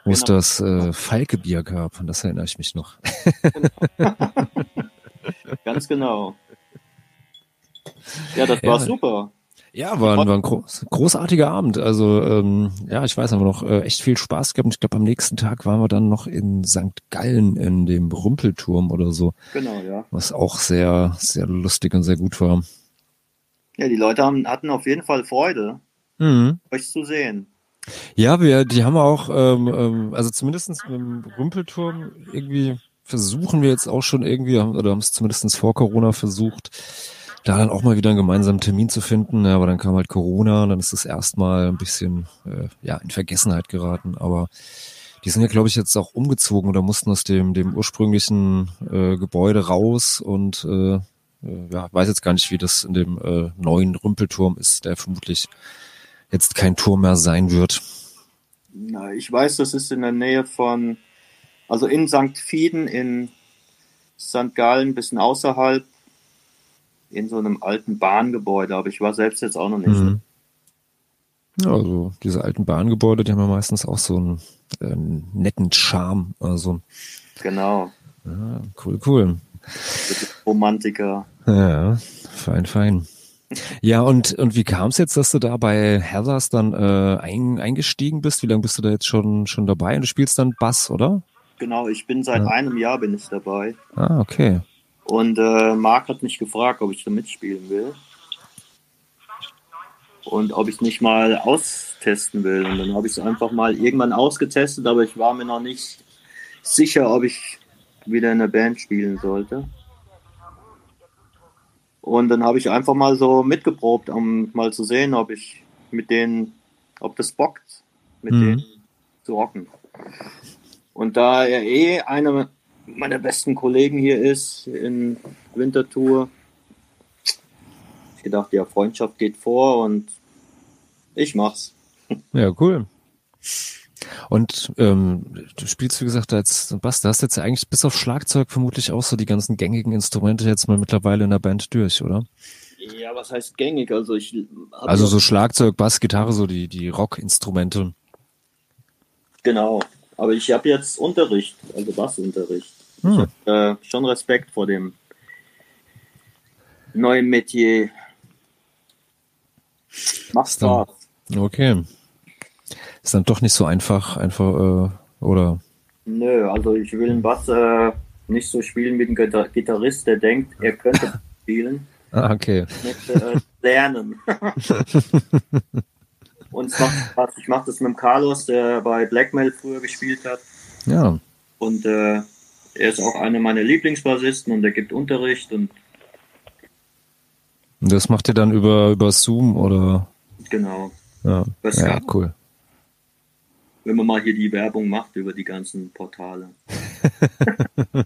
Wo es Genau. das äh, Falke-Bier gab. An das erinnere ich mich noch. *laughs* Ganz genau. Ja, das Ja. war super. Ja, war, ein- war ein groß, großartiger Abend. Also ähm, ja, ich weiß, haben wir noch äh, echt viel Spaß gehabt. Und ich glaube, am nächsten Tag waren wir dann noch in St. Gallen in dem Rumpelturm oder so, Genau, ja. was auch sehr, sehr lustig und sehr gut war. Ja, die Leute haben, hatten auf jeden Fall Freude, Mhm. euch zu sehen. Ja, wir, die haben auch, ähm, ähm, also zumindestens im Rumpelturm irgendwie versuchen wir jetzt auch schon irgendwie, oder haben es zumindestens vor Corona versucht, da dann auch mal wieder einen gemeinsamen Termin zu finden. Ja, aber dann kam halt Corona und dann ist es erstmal ein bisschen äh, ja, in Vergessenheit geraten. Aber die sind ja, glaube ich, jetzt auch umgezogen oder mussten aus dem, dem ursprünglichen äh, Gebäude raus und äh, ja, weiß jetzt gar nicht, wie das in dem äh, neuen Rumpelturm ist, der vermutlich jetzt kein Turm mehr sein wird. Na, ich weiß, das ist in der Nähe von, also in St. Fieden, in St. Gallen, ein bisschen außerhalb, in so einem alten Bahngebäude, aber ich war selbst jetzt auch noch nicht. Mhm. Ja, also diese alten Bahngebäude, die haben ja meistens auch so einen, äh, netten Charme. Also Genau, ja, cool, cool. Romantiker. Ja, fein, fein. Ja, und, und wie kam es jetzt, dass du da bei Heathers dann äh, ein, eingestiegen bist? Wie lange bist du da jetzt schon, schon dabei? Und du spielst dann Bass, oder? Genau, ich bin seit Ja. einem Jahr bin ich dabei. Ah, okay. Und äh, Marc hat mich gefragt, ob ich da mitspielen will. Und ob ich nicht mal austesten will. Und dann habe ich es einfach mal irgendwann ausgetestet, aber ich war mir noch nicht sicher, ob ich wieder in der Band spielen sollte. Und dann habe ich einfach mal so mitgeprobt, um mal zu sehen, ob ich mit denen, ob das bockt, mit Mhm. denen zu rocken. Und da er eh einer meiner besten Kollegen hier ist in Winterthur, ich gedacht, ja, Freundschaft geht vor und ich mach's. Ja, cool. Und ähm, du spielst, wie gesagt, als Bass, da hast jetzt ja eigentlich bis auf Schlagzeug vermutlich auch so die ganzen gängigen Instrumente jetzt mal mittlerweile in der Band durch, oder? Ja, was heißt gängig? Also ich Also so Schlagzeug, Bass, Gitarre, so die, die Rockinstrumente. Genau. Aber ich habe jetzt Unterricht, also Bassunterricht. Hm. Ich habe äh, schon Respekt vor dem neuen Metier. Macht Spaß. Okay. Ist dann doch nicht so einfach, einfach, äh, oder? Nö, also ich will einen Bass äh, nicht so spielen wie ein Gitar Gitarrist, der denkt, er könnte *laughs* spielen. Ah, okay. Möchte äh, lernen. *laughs* Und es macht. Ich mache das mit dem Carlos, der bei Blackmail früher gespielt hat. Ja. Und äh, er ist auch einer meiner Lieblingsbassisten und er gibt Unterricht und das macht ihr dann über, über Zoom oder? genau. Ja, ja cool. Wenn man mal hier die Werbung macht über die ganzen Portale. *laughs*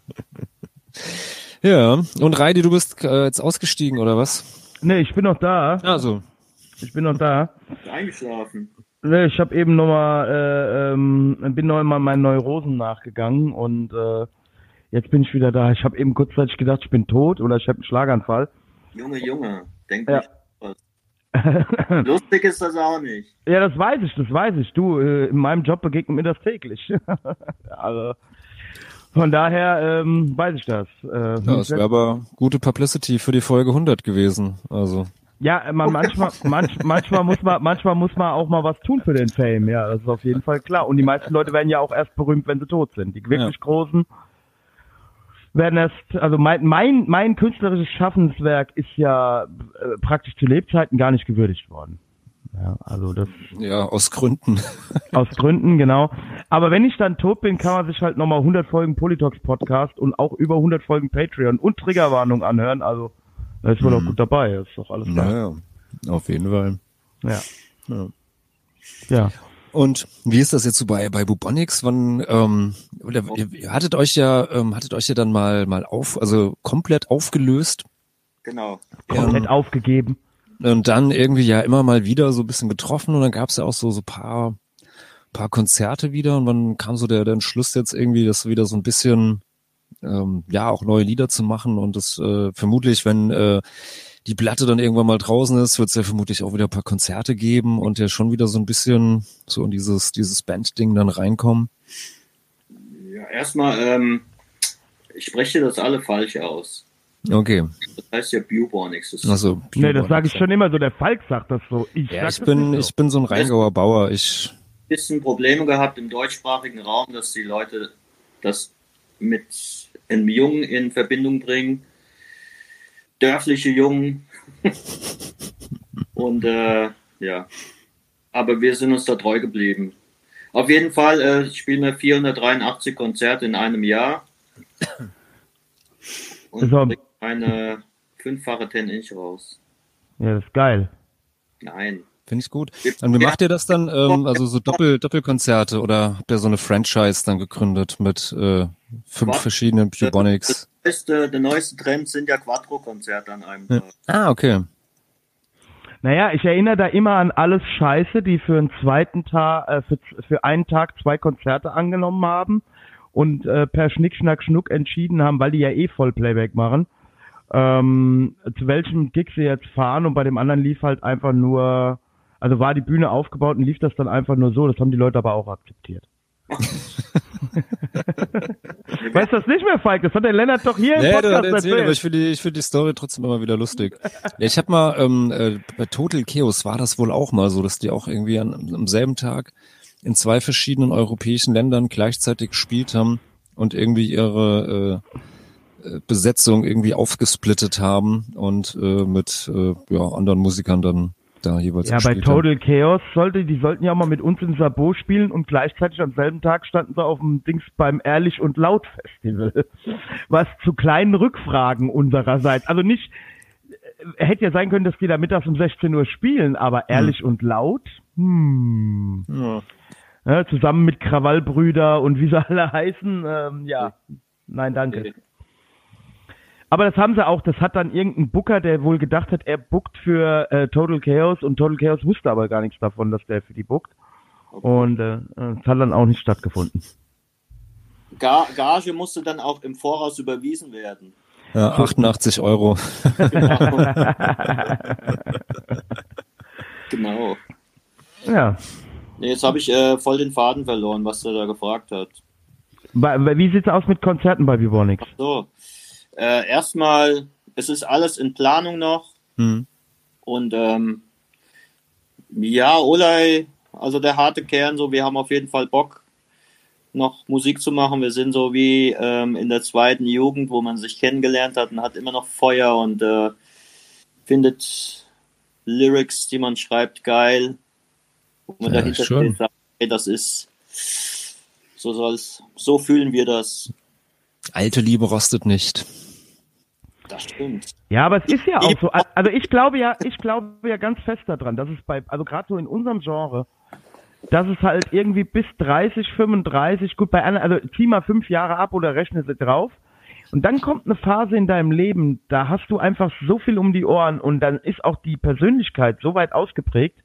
Ja, und Reidi, du bist äh, jetzt ausgestiegen oder was? Nee, ich bin noch da. Also. Ich bin noch da. Eingeschlafen. Nee, ich habe eben nochmal, äh, ähm, bin noch mal meinen Neurosen nachgegangen und äh, jetzt bin ich wieder da. Ich habe eben kurzzeitig gedacht, ich bin tot oder ich habe einen Schlaganfall. Junge, Junge, denk Ja. nicht. *laughs* Lustig ist das auch nicht. Ja, das weiß ich, das weiß ich. Du, äh, in meinem Job begegnet mir das täglich. *laughs* also, von daher ähm, weiß ich das. Äh, Ja, das wäre aber gute Publicity für die Folge 100 gewesen. Also. ja, man, manchmal, *laughs* manch, manchmal muss man, manchmal muss man auch mal was tun für den Fame. Ja, das ist auf jeden Fall klar. Und die meisten Leute werden ja auch erst berühmt, wenn sie tot sind. Die wirklich großen werden erst, also mein, mein, mein künstlerisches Schaffenswerk ist ja äh, praktisch zu Lebzeiten gar nicht gewürdigt worden. Ja, also das Ja, aus Gründen. *laughs* Aus Gründen, genau. Aber wenn ich dann tot bin, kann man sich halt nochmal 100 Folgen Politox Podcast und auch über 100 Folgen Patreon und Triggerwarnung anhören. Also, da ist wohl auch gut dabei. Das ist doch alles klar. Naja, auf jeden Fall. Ja. Ja. Ja. Und wie ist das jetzt so bei, bei Bubonics? Wann, ähm, oder, ihr, ihr hattet euch ja, ähm, hattet euch ja dann mal, mal auf, also komplett aufgelöst Genau. Komplett Ähm, aufgegeben. und dann irgendwie ja immer mal wieder so ein bisschen getroffen und dann gab es ja auch so so paar paar Konzerte wieder und dann kam so der der Entschluss jetzt irgendwie, das wieder so ein bisschen ähm, ja auch neue Lieder zu machen und das äh, vermutlich, wenn äh, die Platte dann irgendwann mal draußen ist, wird es ja vermutlich auch wieder ein paar Konzerte geben und ja schon wieder so ein bisschen so in dieses dieses Band-Ding dann reinkommen. Ja, erstmal, ähm, ich spreche das alle falsch aus. Okay, Das heißt ja Bubonics. Das also Nee, das sage ich schon immer so. Der Falk sagt das so. Ich, Ja, sag ich das bin so. ich bin so ein Rheingauer Bauer. Ich ein bisschen Probleme gehabt im deutschsprachigen Raum, dass die Leute das mit einem Jungen in Verbindung bringen. Dörfliche Jungen. *laughs* Und äh, ja. Aber wir sind uns da treu geblieben. Auf jeden Fall äh, spielen wir 483 Konzerte in einem Jahr. Und So. bringen eine fünffache 10-Inch raus. Ja, das ist geil. Nein. Finde ich gut. Und wie macht ihr das dann? Ähm, also so Doppel, Doppelkonzerte oder habt ihr so eine Franchise dann gegründet mit äh, fünf Was? verschiedenen Bubonics? Das neueste, der neueste Trend sind ja Quattro-Konzerte an einem Ja. Tag. Ah, okay. Naja, ich erinnere da immer an alles Scheiße, die für einen zweiten Tag, äh, für, für einen Tag zwei Konzerte angenommen haben und äh, per Schnick, Schnack, Schnuck entschieden haben, weil die ja eh Vollplayback machen, ähm, zu welchem Gig sie jetzt fahren und bei dem anderen lief halt einfach nur, also war die Bühne aufgebaut und lief das dann einfach nur so, das haben die Leute aber auch akzeptiert. *laughs* weißt du das nicht mehr, Falk? Das hat der Lennart doch hier im Nee, du Podcast hast erzählt, aber erzählt. ich finde die, ich finde die Story trotzdem immer wieder lustig. Ja, ich habe mal ähm, äh, bei Total Chaos war das wohl auch mal so, dass die auch irgendwie an, am selben Tag in zwei verschiedenen europäischen Ländern gleichzeitig gespielt haben und irgendwie ihre äh, äh, Besetzung irgendwie aufgesplittet haben und äh, mit äh, ja, anderen Musikern dann da jeweils Ja, bei. Total Chaos sollte, die sollten ja auch mal mit uns in Sabot spielen und gleichzeitig am selben Tag standen sie auf dem Dings beim Ehrlich und Laut Festival. *laughs* Was zu kleinen Rückfragen unsererseits. Also nicht, äh, hätte ja sein können, dass die da mittags um 16 Uhr spielen, aber Ehrlich und Laut, hm. Ja. Ja, zusammen mit Krawallbrüder und wie sie alle *laughs* heißen, ähm, ja. Nein, danke. Aber das haben sie auch, das hat dann irgendein Booker, der wohl gedacht hat, er bookt für äh, Total Chaos und Total Chaos wusste aber gar nichts davon, dass der für die bookt. Und äh, es hat dann auch nicht stattgefunden. Ga Gage musste dann auch im Voraus überwiesen werden. Ja, 88 Euro. *laughs* Genau. Ja. Nee, jetzt habe ich äh, voll den Faden verloren, was der da gefragt hat. Wie sieht's aus mit Konzerten bei Vibonix? So, äh, erstmal, es ist alles in Planung noch Hm. und ähm, ja, Olay, also der harte Kern, so, wir haben auf jeden Fall Bock, noch Musik zu machen. Wir sind so wie ähm, in der zweiten Jugend, wo man sich kennengelernt hat und hat immer noch Feuer und äh, findet Lyrics, die man schreibt, geil. Wo man Ja, dahinter schön. steht, sagt, hey, das ist, so soll's, so fühlen wir das. Alte Liebe rostet nicht. Das stimmt. Ja, aber es ist ja auch so. Also ich glaube ja, ich glaube ja ganz fest daran, dass es bei, also gerade so in unserem Genre, dass es halt irgendwie bis 30, 35, gut bei anderen, also zieh mal fünf Jahre ab oder rechne sie drauf. Und dann kommt eine Phase in deinem Leben, da hast du einfach so viel um die Ohren und dann ist auch die Persönlichkeit so weit ausgeprägt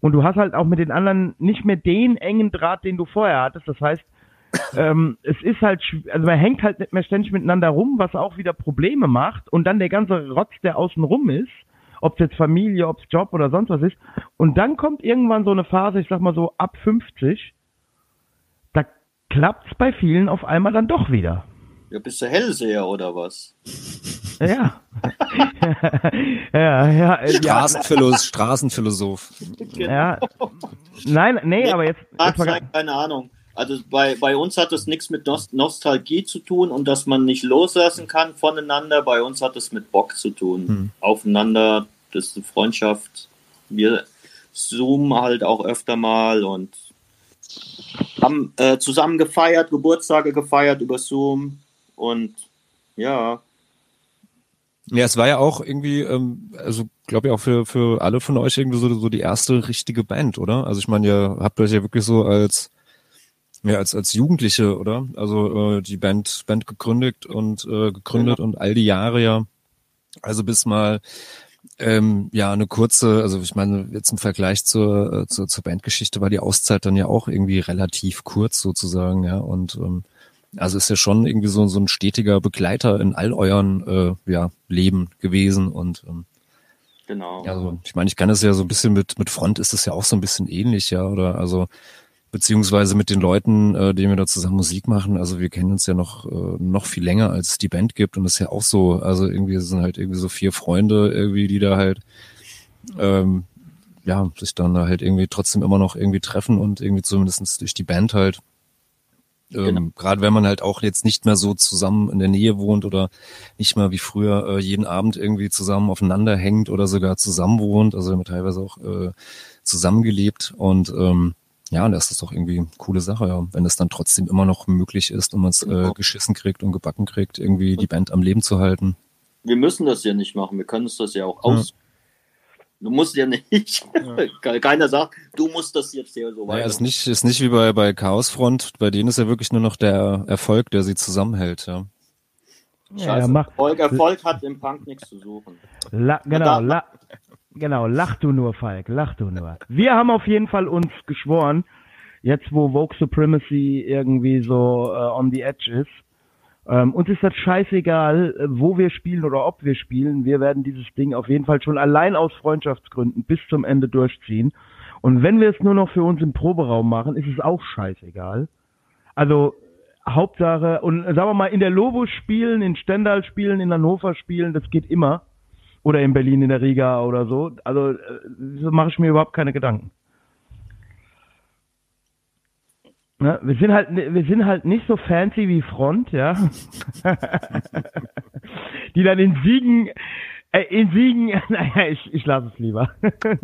und du hast halt auch mit den anderen nicht mehr den engen Draht, den du vorher hattest. Das heißt, ähm, es ist halt, also man hängt halt nicht mehr ständig miteinander rum, was auch wieder Probleme macht und dann der ganze Rotz, der außen rum ist, ob es jetzt Familie, ob es Job oder sonst was ist. Und dann kommt irgendwann so eine Phase, ich sag mal so ab 50, da klappt's bei vielen auf einmal dann doch wieder. Ja, bist du Hellseher oder was? Ja. *laughs* ja, ja, äh, ja, Straßenphilosoph. Straßenphilosoph. ja. Nein, nee, aber jetzt, Mag jetzt mal, keine Ahnung. Also bei, bei uns hat es nichts mit Nost Nostalgie zu tun und dass man nicht loslassen kann voneinander. Bei uns hat es mit Bock zu tun. Hm. Aufeinander, das ist eine Freundschaft. Wir zoomen halt auch öfter mal und haben äh, zusammen gefeiert, Geburtstage gefeiert über Zoom und ja, Ja, es war ja auch irgendwie, ähm, also glaube ich auch für für alle von euch irgendwie so, so die erste richtige Band, oder? Also ich meine, ihr habt euch ja wirklich so als ja als als Jugendliche, oder? Also äh, die Band Band gegründet und äh, gegründet und all die Jahre ja. Also bis mal ähm, ja eine kurze, also ich meine jetzt im Vergleich zur äh, zur, zur Bandgeschichte war die Auszeit dann ja auch irgendwie relativ kurz sozusagen, ja und ähm, also ist ja schon irgendwie so, so ein stetiger Begleiter in all euren äh, ja, Leben gewesen. Und ähm, Genau. also ich meine, ich kann es ja so ein bisschen mit, mit Front ist es ja auch so ein bisschen ähnlich, ja, oder also beziehungsweise mit den Leuten, äh, denen wir da zusammen Musik machen. Also wir kennen uns ja noch, äh, noch viel länger, als es die Band gibt. Und das ist ja auch so, also irgendwie sind halt irgendwie so vier Freunde irgendwie, die da halt ähm, ja, sich dann halt irgendwie trotzdem immer noch irgendwie treffen und irgendwie zumindestens durch die Band halt ähm, Genau. Gerade wenn man halt auch jetzt nicht mehr so zusammen in der Nähe wohnt oder nicht mehr wie früher äh, jeden Abend irgendwie zusammen aufeinander hängt oder sogar zusammen wohnt. Also teilweise auch äh, zusammengelebt und ähm, ja, und das ist doch irgendwie eine coole Sache, ja. wenn es dann trotzdem immer noch möglich ist und man es äh, Genau. geschissen kriegt und gebacken kriegt, irgendwie die Band am Leben zu halten. Wir müssen das ja nicht machen, wir können uns das ja auch aus. Du musst ja nicht. Ke- *laughs* Keiner sagt, du musst das jetzt hier so weiter. ist nicht, ist nicht wie bei, bei Chaosfront, bei denen ist ja wirklich nur noch der Erfolg, der sie zusammenhält, ja. Ja, Scheiße. ja, mach, Erfolg, Erfolg hat im Punk nichts zu suchen. La, genau, da- *laughs* la, genau, lach du nur, Falk, lach du nur. Wir haben auf jeden Fall uns geschworen, jetzt wo Vogue Supremacy irgendwie so äh, on the edge ist, ähm, uns ist das scheißegal, äh, wo wir spielen oder ob wir spielen. Wir werden dieses Ding auf jeden Fall schon allein aus Freundschaftsgründen bis zum Ende durchziehen. Und wenn wir es nur noch für uns im Proberaum machen, ist es auch scheißegal. Also Hauptsache, und sagen wir mal, in der Lobos spielen, in Stendal spielen, in Hannover spielen, das geht immer. Oder in Berlin in der Riga oder so. Also äh, so mache ich mir überhaupt keine Gedanken. Ne? Wir sind halt wir sind halt nicht so fancy wie Front, ja. *laughs* Die dann in Siegen äh, in Siegen, *laughs* naja, ich, ich lasse es lieber. *laughs*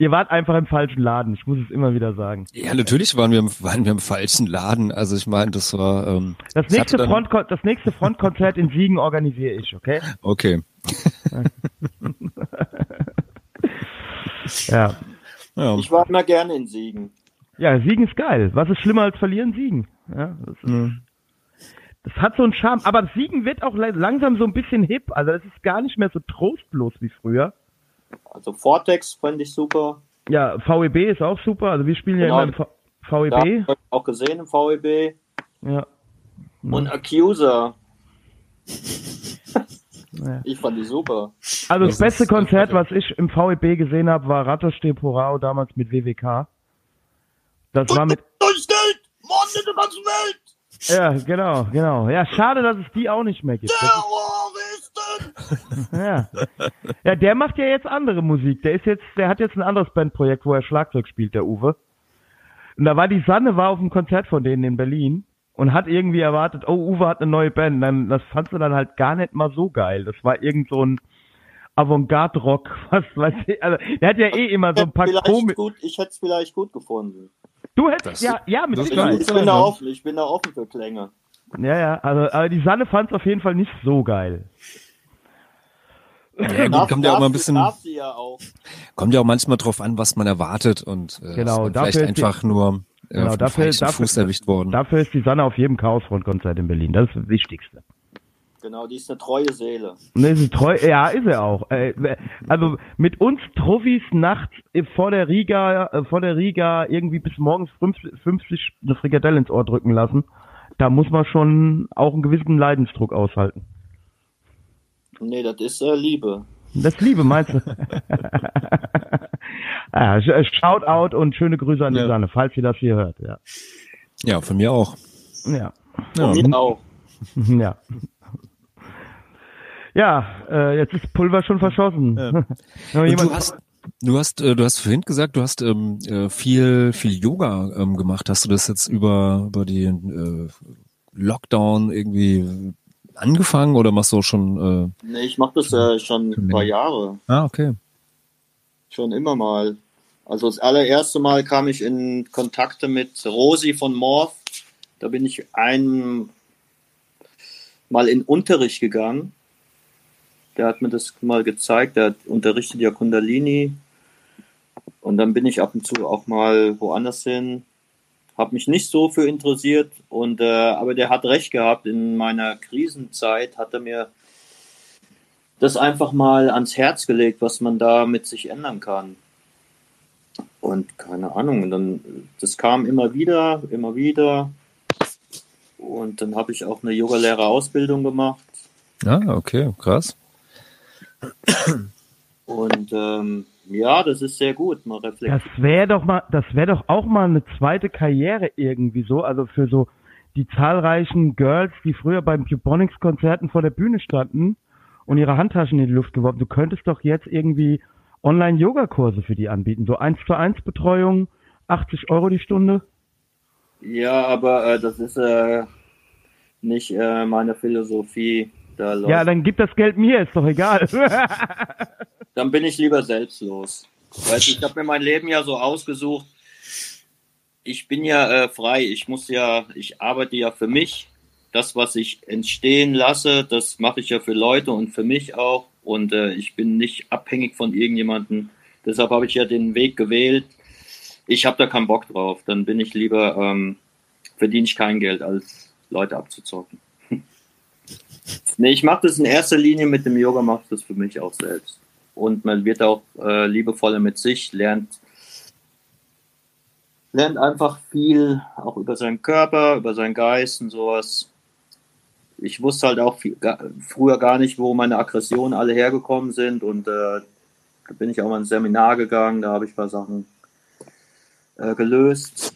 Ihr wart einfach im falschen Laden, ich muss es immer wieder sagen. Ja, natürlich waren wir im, waren wir im falschen Laden. Also ich meine, das war ähm, Das nächste, Front, das nächste Frontkonzert in Siegen organisiere ich, okay? Okay. *laughs* Ja. Ja. Ich war immer gerne in Siegen. Ja, Siegen ist geil. Was ist schlimmer als verlieren? Siegen. Ja, das, ist, das hat so einen Charme. Aber Siegen wird auch la- langsam so ein bisschen hip. Also das ist gar nicht mehr so trostlos wie früher. Also Vortex fand ich super. Ja, VEB ist auch super. Also wir spielen ja Genau. immer im V- VEB. ich auch gesehen im VEB. Ja. Und Accuser. *laughs* Ja. Ich fand die super. Also das Das beste ist- Konzert, was ich im VEB gesehen habe, war Rattersteh Porao damals mit WWK. Das war mit Durchs Geld! Mord in der ganzen Welt! Ja, genau, genau. Ja, schade, dass es die auch nicht mehr gibt. Terroristen! *laughs* Ja. ja, der macht ja jetzt andere Musik. Der ist jetzt, der hat jetzt ein anderes Bandprojekt, wo er Schlagzeug spielt, der Uwe. Und da war die Sanne war auf dem Konzert von denen in Berlin und hat irgendwie erwartet, oh, Uwe hat eine neue Band. Dann, das fand sie dann halt gar nicht mal so geil. Das war irgend so ein Avantgarde-Rock, *laughs* was weiß ich. Also, der hat ja eh immer so ein paar komische. gut, ich hätte es vielleicht gut gefunden. Du hättest, Das- ja, ja, mit das Ich, ich bin da ja. offen, ich bin da offen für Klänge. Ja, ja, also, aber die Sanne fand es auf jeden Fall nicht so geil. Ja, gut, kommt ja auch mal ein bisschen, ja auch. kommt ja auch manchmal drauf an, was man erwartet und äh, Genau, vielleicht ist die- einfach nur äh, Genau, dafür- dafür- Fuß erwischt worden. Dafür ist die Sanne auf jedem Chaosfront-Konzert in Berlin. Das ist das Wichtigste. Genau, die ist eine treue Seele. Ne, ist treu, ja, ist er auch. Äh, Also mit uns Trophys nachts vor der Riga, äh, vor der Riga irgendwie bis morgens 50 50 eine Frikadelle ins Ohr drücken lassen. Da muss man schon auch einen gewissen Leidensdruck aushalten. Nee, das ist äh, Liebe. Das ist Liebe, meinst du? ja, *laughs* sch- äh, Shoutout und schöne Grüße an die Ja. Sanne, falls ihr das hier hört. Ja, Ja, von mir auch. ja, Ja. Von mir auch. *laughs* ja. Ja, äh, jetzt ist Pulver schon verschossen. *laughs* Jemand- du hast, du hast, äh, du hast vorhin gesagt, du hast ähm, äh, viel, viel Yoga ähm, gemacht. Hast du das jetzt über über den äh, Lockdown irgendwie angefangen oder machst du schon? Nee, ich mache das äh, schon ein paar Jahre. Äh, ah, okay. Schon immer mal. Also das allererste Mal kam ich in Kontakte mit Rosi von Morph. Da bin ich ein mal in Unterricht gegangen. der hat mir das mal gezeigt, der unterrichtet ja Kundalini. Und dann bin ich ab und zu auch mal woanders hin. Habe mich nicht so für interessiert, und, äh, aber der hat recht gehabt. In meiner Krisenzeit hat er mir das einfach mal ans Herz gelegt, was man da mit sich ändern kann. Und keine Ahnung, und dann, das kam immer wieder, immer wieder. Und dann habe ich auch eine Yogalehrerausbildung gemacht. Ah, okay, krass. Und ähm, ja, das ist sehr gut. Man reflektiert. Das wäre doch mal, das wäre doch auch mal eine zweite Karriere irgendwie so, also für so die zahlreichen Girls, die früher beim Cubonics Konzerten vor der Bühne standen und ihre Handtaschen in die Luft geworfen. Du könntest doch jetzt irgendwie Online-Yoga-Kurse für die anbieten, so eins zu eins Betreuung, 80 Euro die Stunde. Ja, aber äh, das ist äh, nicht äh, meine Philosophie. Da läuft- Ja, dann gib das Geld mir, ist doch egal. *laughs* dann bin ich lieber selbstlos. Weißt du, ich habe mir mein Leben ja so ausgesucht. Ich bin ja äh, frei. Ich muss ja, ich arbeite ja für mich. Das, was ich entstehen lasse, das mache ich ja für Leute und für mich auch. Und äh, ich bin nicht abhängig von irgendjemandem. Deshalb habe ich ja den Weg gewählt. Ich habe da keinen Bock drauf. Dann bin ich lieber, ähm, verdiene ich kein Geld, als Leute abzuzocken. Nee, ich mache das in erster Linie mit dem Yoga, mache ich das für mich auch selbst und man wird auch äh, liebevoller mit sich, lernt, lernt einfach viel auch über seinen Körper, über seinen Geist und sowas. Ich wusste halt auch viel, ga, früher gar nicht, wo meine Aggressionen alle hergekommen sind und äh, da bin ich auch mal ins Seminar gegangen, da habe ich ein paar Sachen äh, gelöst.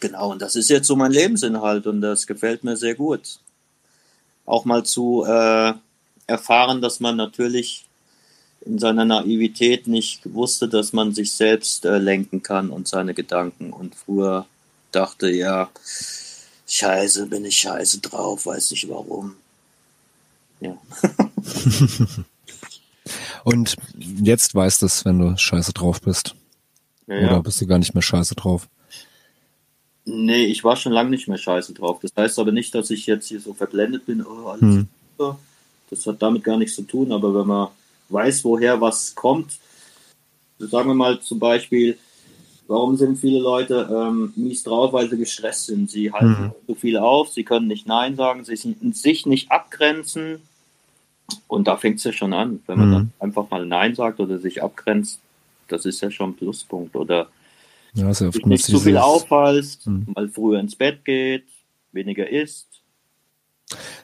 Genau, und das ist jetzt so mein Lebensinhalt und das gefällt mir sehr gut. Auch mal zu äh, erfahren, dass man natürlich in seiner Naivität nicht wusste, dass man sich selbst äh, lenken kann und seine Gedanken. Und früher dachte, ja, scheiße, bin ich scheiße drauf, weiß nicht warum. Ja. *laughs* Und jetzt weißt es, wenn du scheiße drauf bist. ja, Oder bist du gar nicht mehr scheiße drauf? Nee, ich war schon lange nicht mehr scheiße drauf. Das heißt aber nicht, dass ich jetzt hier so verblendet bin, oh, alles Hm. super. Das hat damit gar nichts zu tun, aber wenn man weiß, woher was kommt, sagen wir mal zum Beispiel, warum sind viele Leute ähm, mies drauf, weil sie gestresst sind? Sie halten Mhm. zu viel auf, sie können nicht Nein sagen, sie sind- sich nicht abgrenzen. Und da fängt es ja schon an, wenn man Mhm. dann einfach mal Nein sagt oder sich abgrenzt, das ist ja schon ein Pluspunkt. Oder Ja, ja sich nicht zu viel aufhalst, Mhm. mal früher ins Bett geht, weniger isst.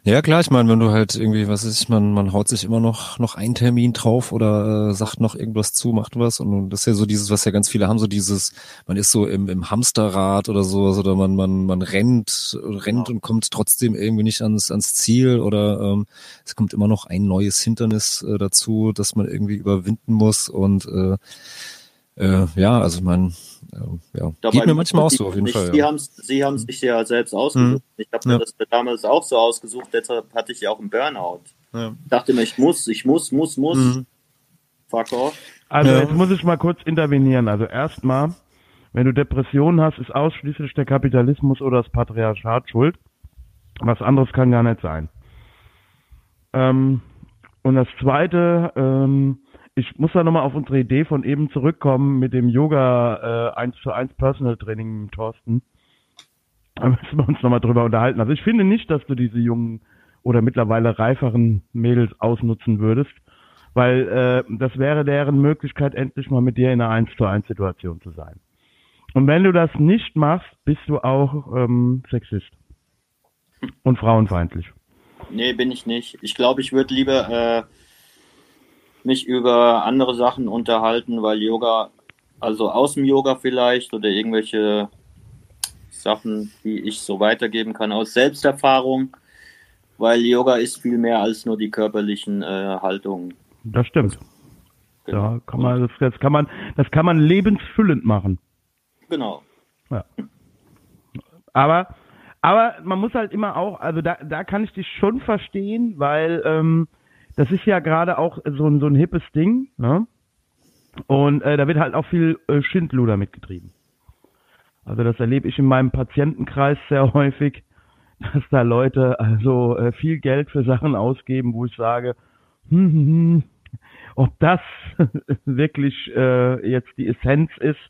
Ja, klar, ich meine, wenn du halt irgendwie, was ist ich, man, man haut sich immer noch, noch einen Termin drauf oder äh, sagt noch irgendwas zu, macht was und das ist ja so dieses, was ja ganz viele haben, so dieses, man ist so im, im Hamsterrad oder sowas oder man, man, man rennt, rennt Genau. und kommt trotzdem irgendwie nicht ans, ans Ziel oder ähm, es kommt immer noch ein neues Hindernis äh, dazu, das man irgendwie überwinden muss und äh, äh, ja, also man, ja, Dabei geht mir manchmal auch so auf jeden nicht, Fall. Sie Ja. haben Sie haben sich ja selbst ausgesucht. Ich habe mir Ja. das damals auch so ausgesucht, deshalb hatte ich ja auch einen Burnout. Ja. Ich dachte mir, ich muss, ich muss, muss, muss. Mhm. Fuck off. Also Ja. jetzt muss ich mal kurz intervenieren. Also erstmal, wenn du Depressionen hast, ist ausschließlich der Kapitalismus oder das Patriarchat schuld. Was anderes kann gar nicht sein. Ähm, und das Zweite, ähm, ich muss da nochmal auf unsere Idee von eben zurückkommen mit dem Yoga äh, 1 zu 1 Personal Training mit Thorsten. Da müssen wir uns nochmal drüber unterhalten. Also ich finde nicht, dass du diese jungen oder mittlerweile reiferen Mädels ausnutzen würdest, weil äh, das wäre deren Möglichkeit, endlich mal mit dir in einer 1 zu 1 Situation zu sein. Und wenn du das nicht machst, bist du auch ähm, Sexist und frauenfeindlich. Nee, bin ich nicht. Ich glaube, ich würde lieber äh, mich über andere Sachen unterhalten, weil Yoga, also aus dem Yoga vielleicht oder irgendwelche Sachen, die ich so weitergeben kann aus Selbsterfahrung, weil Yoga ist viel mehr als nur die körperlichen äh, Haltungen. Das stimmt. Genau. Da kann man, das, kann man, das kann man lebensfüllend machen. Genau. Aber, aber man muss halt immer auch, also da, da kann ich dich schon verstehen, weil ähm, das ist ja gerade auch so ein, so ein hippes Ding, ne? Und äh, da wird halt auch viel äh, Schindluder mitgetrieben. Also das erlebe ich in meinem Patientenkreis sehr *laughs* häufig, dass da Leute also äh, viel Geld für Sachen ausgeben, wo ich sage, hm, hm, hm, ob das *laughs* wirklich äh, jetzt die Essenz ist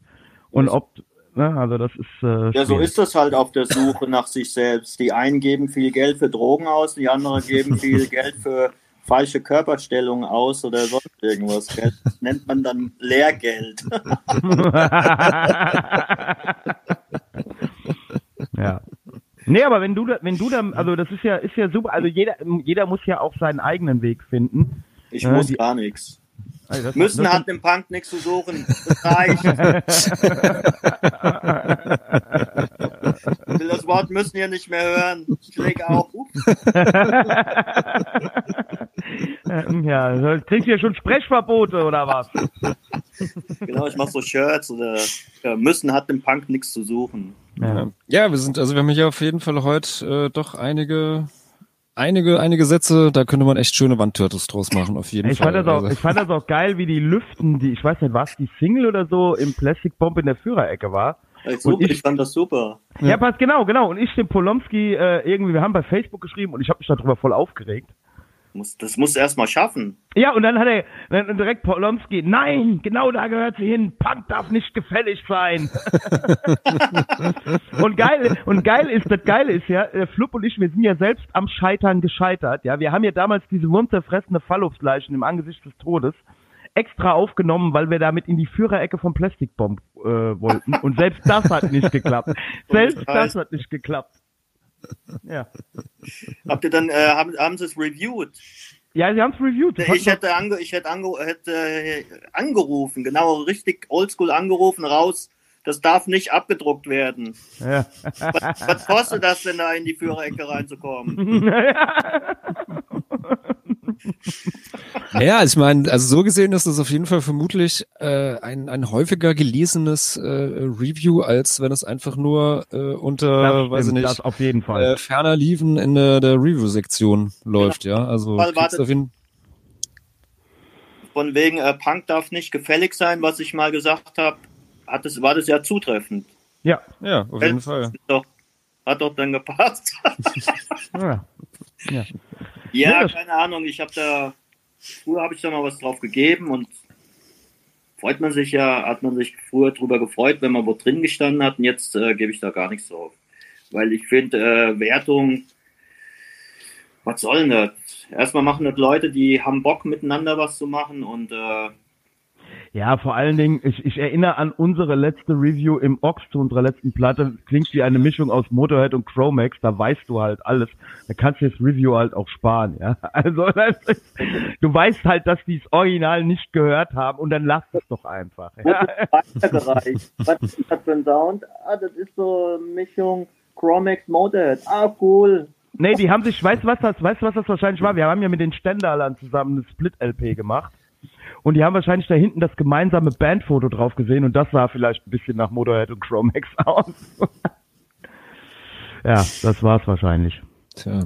und ob, ne, also das ist. Äh, Ja, so ist das halt auf der Suche nach sich selbst. Die einen geben viel Geld für Drogen aus, die anderen geben *laughs* viel Geld für falsche Körperstellungen aus oder sonst irgendwas. Gell? Das *laughs* nennt man dann Lehrgeld. *laughs* ja. Nee, aber wenn du da, wenn du dann, also das ist ja, ist ja super, also jeder, jeder muss ja auch seinen eigenen Weg finden. Ich Ja, muss die- gar nichts. Also Müssen hat im Punk nichts zu suchen. Das reicht. Ich will das Wort müssen hier nicht mehr hören. Ich leg auf. *laughs* Ja, so, kriegst du ja schon Sprechverbote oder was? Genau, ich mach so Shirts oder ja, müssen hat im Punk nichts zu suchen. Ja. Ja, wir sind, also wir haben hier auf jeden Fall heute äh, doch einige, einige, einige Sätze, da könnte man echt schöne Wandtürtes draus machen, auf jeden Ich Fall. fand, das auch, Also- ich fand das auch geil, wie die Lüften, die, ich weiß nicht, was die Single oder so im Plastic Bomb in der Führerecke war. Ich, super, ich- ich fand das super. Ja, passt genau, genau. Und ich dem Polomski äh, irgendwie, wir haben bei Facebook geschrieben und ich habe mich darüber voll aufgeregt. Muss, das musst du erst mal schaffen. Ja, und dann hat er dann direkt Polomski, nein, genau da gehört sie hin, Punk darf nicht gefällig sein. *laughs* und geil, und geil ist, das Geile ist ja, äh, Flupp und ich, wir sind ja selbst am Scheitern gescheitert, ja. Wir haben ja damals diese wurmzerfressene Fallobstleichen im Angesicht des Todes extra aufgenommen, weil wir damit in die Führerecke vom Plastikbomb äh, wollten. Und selbst das hat nicht geklappt. *laughs* Selbst das hat nicht geklappt. Ja. *laughs* Habt ihr dann, äh, haben, haben sie es reviewed? Ja, sie haben es reviewed. Ich hätte, ange, ich hätte, ange, hätte äh, angerufen, genau, richtig oldschool angerufen, raus. Das darf nicht abgedruckt werden. ja. Was, was kostet das denn da in die Führerecke reinzukommen? Ja, *laughs* *laughs* *laughs* ich meine, also so gesehen ist es auf jeden Fall vermutlich äh, ein, ein häufiger gelesenes äh, Review, als wenn es einfach nur äh, unter, Das weiß ich nicht, das auf jeden Fall. äh, ferner liefen in der, der Review-Sektion läuft, ja. Also wartet. auf jeden Von wegen, äh, Punk darf nicht gefällig sein, was ich mal gesagt habe, hat es, war das ja zutreffend. ja. ja, auf jeden Fall. Ist Doch, hat doch dann gepasst. *laughs* ja. ja, Ja, das- keine Ahnung, ich habe da, früher habe ich da mal was drauf gegeben und freut man sich ja, hat man sich früher drüber gefreut, wenn man wo drin gestanden hat und jetzt äh, gebe ich da gar nichts drauf. Weil ich finde, äh, Wertung, was soll denn das? Erstmal machen das Leute, die haben Bock miteinander was zu machen und äh, Ja, vor allen Dingen, ich, ich erinnere an unsere letzte Review im Ox zu unserer letzten Platte. Klingt wie eine Mischung aus Motorhead und Chromax. Da weißt du halt alles. Da kannst du das Review halt auch sparen, ja. *laughs* Also, das ist, du weißt halt, dass die das Original nicht gehört haben und dann lass es doch einfach. Ja. weitergereicht. Was ist das für ein Sound? Ah, das ist so eine Mischung Chromax Motorhead. Ah, cool. Nee, die haben sich, weißt du was das, weißt du was das wahrscheinlich war? Wir haben ja mit den Stendalern zusammen eine Split-LP gemacht. Und die haben wahrscheinlich da hinten das gemeinsame Bandfoto drauf gesehen und das sah vielleicht ein bisschen nach Motorhead und Chromax *laughs* aus. ja, das war's wahrscheinlich. Tja,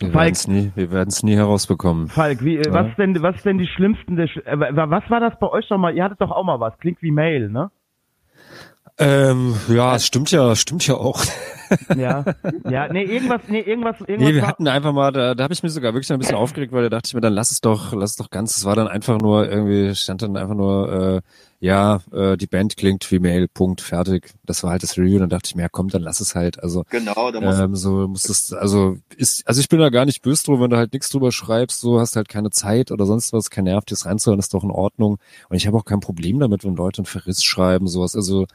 wir werden es nie, wir nie herausbekommen. Falk, wie, äh, was denn, was denn die schlimmsten, der, äh, wa- was war das bei euch nochmal? Ihr hattet doch auch mal was. Klingt wie Mail, ne? Ähm, ja, es stimmt ja, stimmt ja auch. *laughs* Ja. ja, nee, irgendwas, nee, irgendwas, irgendwas. Nee, wir hatten einfach mal, da, da habe ich mich sogar wirklich ein bisschen *laughs* aufgeregt, weil da dachte ich mir, dann lass es doch, lass es doch ganz. Es war dann einfach nur irgendwie, stand dann einfach nur, äh, ja, äh, die Band klingt wie Mail, Punkt, fertig. Das war halt das Review. Dann dachte ich mir, ja komm, dann lass es halt. Also Genau, da muss ähm, so muss es, also ist, also ich bin da gar nicht böse drüber, wenn du halt nichts drüber schreibst, so hast halt keine Zeit oder sonst was, kein Nerv, das reinzuhören, ist doch in Ordnung. Und ich habe auch kein Problem damit, wenn Leute einen Verriss schreiben, sowas. Also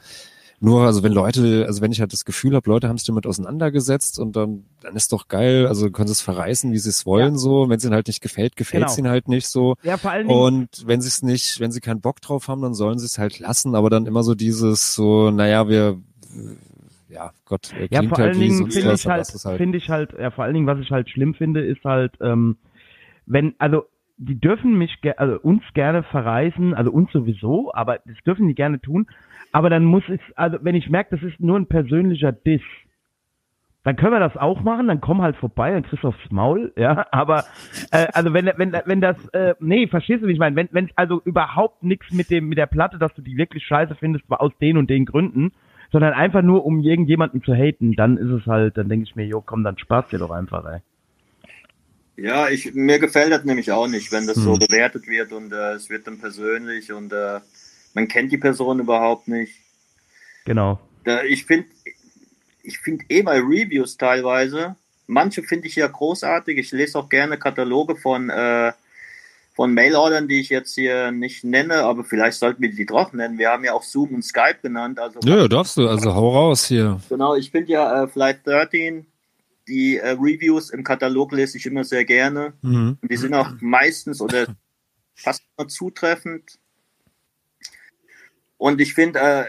nur, also wenn Leute, also wenn ich halt das Gefühl habe, Leute haben sich damit auseinandergesetzt und dann, dann ist doch geil, also können sie es verreißen, wie sie es wollen, so. Wenn es ihnen halt nicht gefällt, gefällt es Genau. ihnen halt nicht so. ja, vor allen Dingen, Und wenn sie es nicht, wenn sie keinen Bock drauf haben, dann sollen sie es halt lassen, aber dann immer so dieses so, naja, wir, ja, Gott, er Ja, vor halt allen Dingen finde was, ich halt, halt finde ich halt, ja, vor allen Dingen, was ich halt schlimm finde, ist halt, ähm, wenn, also, die dürfen mich, also uns gerne verreisen, also uns sowieso, aber das dürfen die gerne tun, aber dann muss es, also wenn ich merke, das ist nur ein persönlicher Diss, dann können wir das auch machen, dann komm halt vorbei, dann kriegst aufs Maul, ja, *laughs* aber äh, also wenn wenn wenn das äh, nee, verstehst du, wie ich meine, wenn wenn also überhaupt nichts mit dem mit der Platte, dass du die wirklich scheiße findest, aus den und den Gründen, sondern einfach nur um irgendjemanden zu haten, dann ist es halt, dann denke ich mir, jo, komm, dann spaß dir doch einfach, ey. Ja, ich, mir gefällt das nämlich auch nicht, wenn das so Hm. bewertet wird und äh, es wird dann persönlich und äh, man kennt die Person überhaupt nicht. Genau. Da, ich finde ich find eh bei Reviews teilweise, manche finde ich ja großartig. Ich lese auch gerne Kataloge von, äh, von Mailordern, die ich jetzt hier nicht nenne, aber vielleicht sollten wir die doch nennen. Wir haben ja auch Zoom und Skype genannt. Also Ja, ja, darfst du. Also hau raus hier. Genau, ich finde ja äh, Flight 13, die äh, Reviews im Katalog lese ich immer sehr gerne. Mhm. Und die sind auch meistens oder fast immer zutreffend. Und ich finde, äh,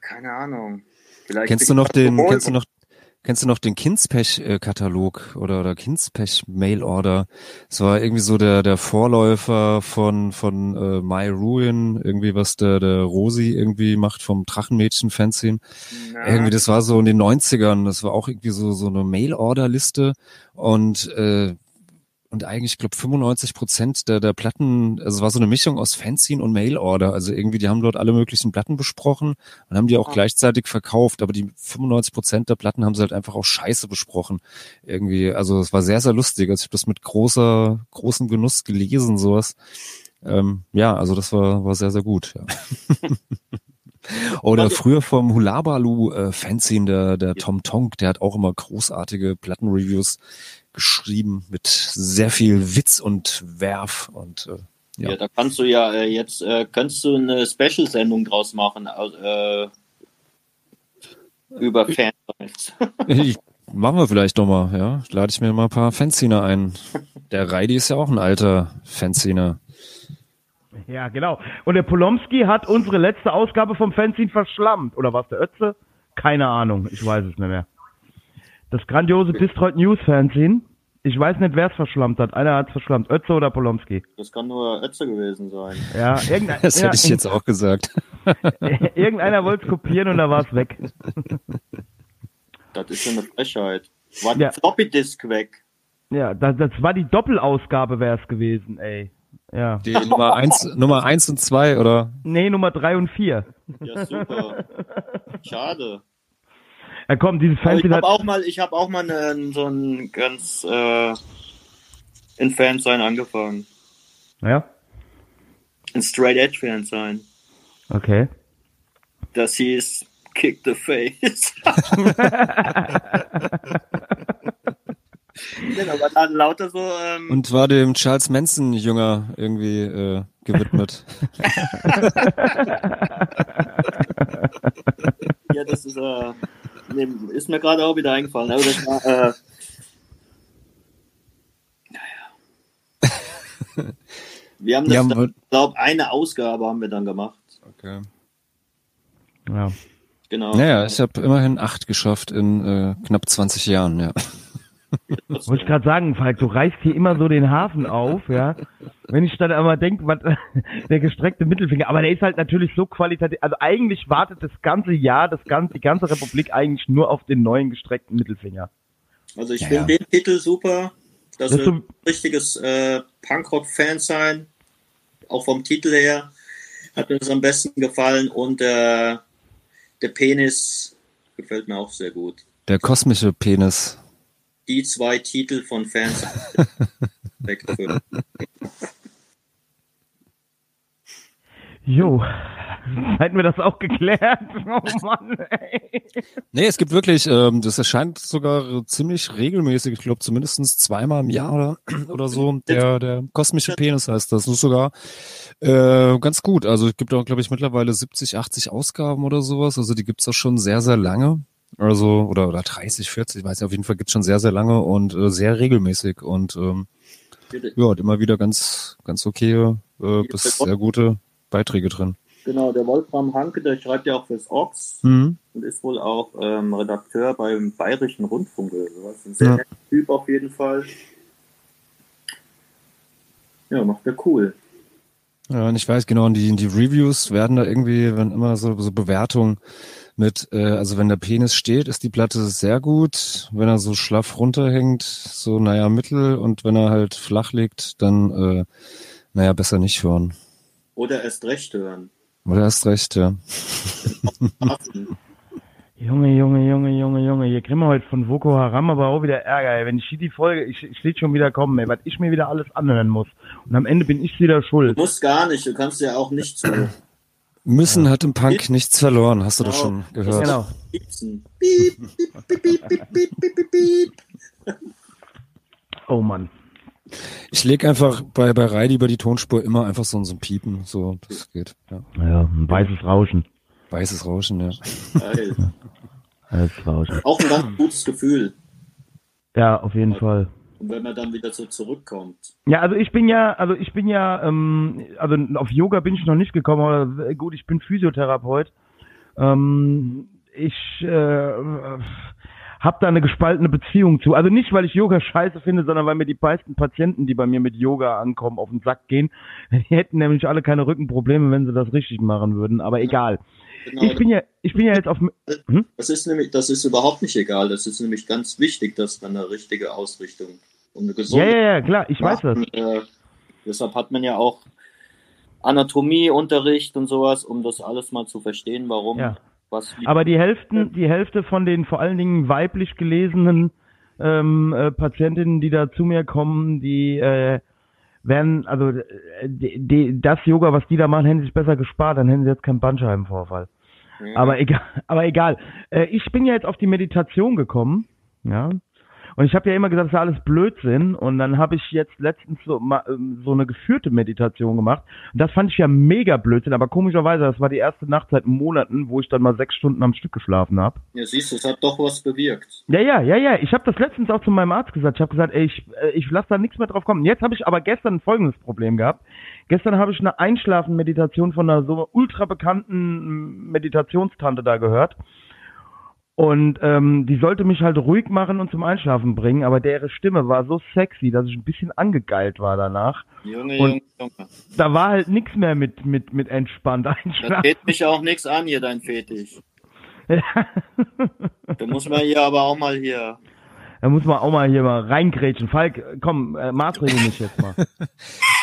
keine Ahnung. Vielleicht Kennst du noch den, alkohol- kennst du noch, kennst du noch den Kinspech-Katalog oder, oder Kinspech-Mail-Order? Es war irgendwie so der, der Vorläufer von, von äh, My Ruin, irgendwie was der, der Rosi irgendwie macht vom Drachenmädchen-Fanzine. Ja, Irgendwie, das war so in den 90ern, das war auch irgendwie so, so eine Mail-Order-Liste und, äh, und eigentlich, ich glaube, 95 Prozent der, der Platten, also es war so eine Mischung aus Fanzine und Mail-Order. Also irgendwie, die haben dort alle möglichen Platten besprochen und haben die auch Ah. gleichzeitig verkauft. Aber die 95 Prozent der Platten haben sie halt einfach auch scheiße besprochen. Irgendwie, also es war sehr, sehr lustig. Also ich habe das mit großer, großem Genuss gelesen, sowas. Ähm, ja, also das war, war sehr, sehr gut. Ja. *laughs* Oder früher vom Hulabalu äh, Fanzine, der, der Tom Tonk, der hat auch immer großartige Plattenreviews geschrieben mit sehr viel Witz und Werf und äh, ja. ja. da kannst du ja äh, jetzt, äh, kannst du eine Special-Sendung draus machen, äh, über Fans. *laughs* Machen wir vielleicht doch mal, ja. Lade ich mir mal ein paar Fanziner ein. Der Reidi ist ja auch ein alter Fanziner. Ja, genau. Und der Polomski hat unsere letzte Ausgabe vom Fanzine verschlammt. Oder was, der Ötze? Keine Ahnung, ich weiß es nicht mehr. Das grandiose Bistroid News Fanzine. Ich weiß nicht, wer es verschlammt hat. Einer hat es verschlammt. Ötze oder Polomski. Das kann nur Ötze gewesen sein. Ja, irgendein, *laughs* Das ja, hätte ich jetzt auch gesagt. *laughs* irgendeiner wollte es kopieren und da war es weg. Das ist ja eine Frechheit. War Ja. die Floppy Disk weg? Ja, das, das war die Doppelausgabe wäre es gewesen, ey. Ja. Die Nummer eins, Nummer eins und zwei, oder? Nee, Nummer drei und vier. Ja, super. *laughs* Schade. Ja, komm, dieses Aber ich habe hat, auch mal, ich habe auch mal eine, so ein ganz äh, in Fansein angefangen. ja, Ein Straight Edge Fansein. okay. Das hieß Kick the Face. *laughs* *laughs* genau, aber dann lauter so. Ähm, Und war dem Charles Manson Jünger irgendwie äh, gewidmet. *laughs* ja, das ist, äh, nee, ist mir gerade auch wieder eingefallen. Aber das war, äh, naja. Wir haben das, Ja, ich aber- glaube, eine Ausgabe haben wir dann gemacht. okay. Ja. Genau. Naja, ich habe immerhin acht geschafft in äh, knapp 20 Jahren, ja. Wollte ich gerade sagen, Falk, du reißt hier immer so den Hafen auf, ja. Wenn ich dann aber denke, was *laughs* der gestreckte Mittelfinger, aber der ist halt natürlich so qualitativ, also eigentlich wartet das ganze Jahr, das ganze, die ganze Republik eigentlich nur auf den neuen gestreckten Mittelfinger. Also ich Ja, finde den Titel super. Das, ist ein richtiges äh, Punkrock-Fan sein. Auch vom Titel her hat mir das am besten gefallen. Und äh, der Penis gefällt mir auch sehr gut. Der kosmische Penis. Die zwei Titel von Fans. *laughs* Jo, hätten wir das auch geklärt. *laughs* Oh Mann, ey. Nee, es gibt wirklich, ähm, das erscheint sogar ziemlich regelmäßig, ich glaube zumindest zweimal im Jahr oder, *clears throat* oder so. Der, der kosmische Penis heißt das. Das ist sogar äh, ganz gut. Also es gibt auch, glaube ich, mittlerweile 70, 80 Ausgaben oder sowas. Also die gibt's auch schon sehr, sehr lange. Also, oder, oder 30, 40, ich weiß nicht, auf jeden Fall gibt's schon sehr, sehr lange und äh, sehr regelmäßig und ähm, ja, hat immer wieder ganz, ganz okay äh, bis sehr gute Beiträge drin. Genau, der Wolfram Hanke, der schreibt ja auch fürs Ox Mhm. und ist wohl auch ähm, Redakteur beim Bayerischen Rundfunk oder sowas. Ein sehr Ja. netter Typ auf jeden Fall. Ja, macht er cool. Ja, und ich weiß genau, und die, die Reviews werden da irgendwie, wenn immer so, so Bewertungen mit, äh, also wenn der Penis steht, ist die Platte sehr gut. Wenn er so schlaff runterhängt, so naja mittel und wenn er halt flach liegt, dann äh, naja besser nicht hören. Oder erst recht hören. Oder hast recht, ja. *laughs* Junge, Junge, Junge, Junge, Junge, hier kriegen wir heute von Boko Haram aber auch wieder Ärger, ey. Wenn ich hier die Folge, ich, ich sehe schon wieder kommen, ey, was ich mir wieder alles anhören muss. Und am Ende bin ich wieder schuld. Du musst gar nicht, du kannst ja auch nicht zu. *clears throat* Müssen hat im Punk nichts verloren, hast du das schon gehört. Genau. Piepsen. Piep, piep, piep, piep, piep, piep, piep, piep. Oh Mann. Ich leg einfach bei, bei Reidi über die Tonspur immer einfach so, so ein Piepen, so, das geht, ja. Ja, ein weißes Rauschen. Weißes Rauschen, ja. Geil. Weißes Rauschen. Auch ein ganz gutes Gefühl. Ja, auf jeden Fall. Und wenn man dann wieder so zurückkommt. Ja, also ich bin ja, also ich bin ja, ähm, also auf Yoga bin ich noch nicht gekommen, aber gut, ich bin Physiotherapeut. Ähm, ich äh, habe da eine gespaltene Beziehung zu. Also nicht, weil ich Yoga scheiße finde, sondern weil mir die meisten Patienten, die bei mir mit Yoga ankommen, auf den Sack gehen. Die *laughs* hätten nämlich alle keine Rückenprobleme, wenn sie das richtig machen würden. Aber egal. Genau, Ich bin ja, ich bin ja jetzt auf. Hm? das ist nämlich, das ist überhaupt nicht egal. Das ist nämlich ganz wichtig, dass man eine richtige Ausrichtung und eine Ja, gesunde ja, ja, klar, ich weiß das. Äh, deshalb hat man ja auch Anatomieunterricht und sowas, um das alles mal zu verstehen, warum Ja. was Aber die Hälfte, die Hälfte von den vor allen Dingen weiblich gelesenen ähm, äh, Patientinnen, die da zu mir kommen, die äh, werden, also äh, die, die, das Yoga, was die da machen, hätten sie sich besser gespart, dann hätten sie jetzt keinen Bandscheibenvorfall. Ja. Aber egal, *laughs* aber egal. Äh, ich bin ja jetzt auf die Meditation gekommen, ja. Und ich habe ja immer gesagt, das ist alles Blödsinn. Und dann habe ich jetzt letztens so, ma- ähm, so eine geführte Meditation gemacht. Und das fand ich ja mega Blödsinn. Aber komischerweise, das war die erste Nacht seit Monaten, wo ich dann mal sechs Stunden am Stück geschlafen habe. ja, siehst du, es hat doch was bewirkt. Ja, ja, ja, ja. Ich habe das letztens auch zu meinem Arzt gesagt. Ich habe gesagt, ey, ich, äh, ich lasse da nichts mehr drauf kommen. Jetzt habe ich aber gestern folgendes Problem gehabt. Gestern habe ich eine Einschlafen-Meditation von einer so ultra bekannten Meditationstante da gehört. Und ähm, die sollte mich halt ruhig machen und zum Einschlafen bringen, aber deren Stimme war so sexy, dass ich ein bisschen angegeilt war danach. Junge, Und- Junge, Junge. Da war halt nichts mehr mit, mit, mit entspannt Das *laughs* einschlafen. geht mich auch nichts an hier, dein Fetisch. *laughs* Da muss man hier aber auch mal hier. Da muss man auch mal hier mal reingrätschen. Falk, komm, äh, maßregel mich jetzt mal. *laughs*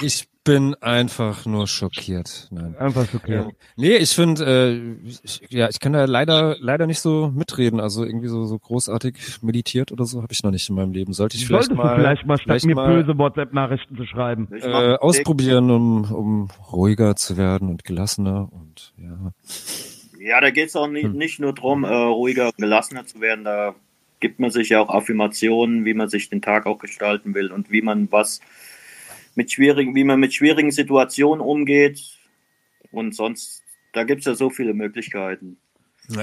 Ich bin einfach nur schockiert. Nein. Einfach so okay. Ja. Nee, ich finde, äh, ich, ja, ich kann da leider leider nicht so mitreden. Also irgendwie so, so großartig meditiert oder so habe ich noch nicht in meinem Leben. Sollte ich vielleicht Solltest mal, du vielleicht mal statt vielleicht mir mal böse WhatsApp-Nachrichten zu schreiben. Äh, ausprobieren, um, um ruhiger zu werden und gelassener und ja. Ja, da geht es auch nicht, nicht nur darum, äh, ruhiger und gelassener zu werden. Da gibt man sich ja auch Affirmationen, wie man sich den Tag auch gestalten will und wie man was mit schwierigen, wie man mit schwierigen Situationen umgeht. Und sonst, da gibt es ja so viele Möglichkeiten.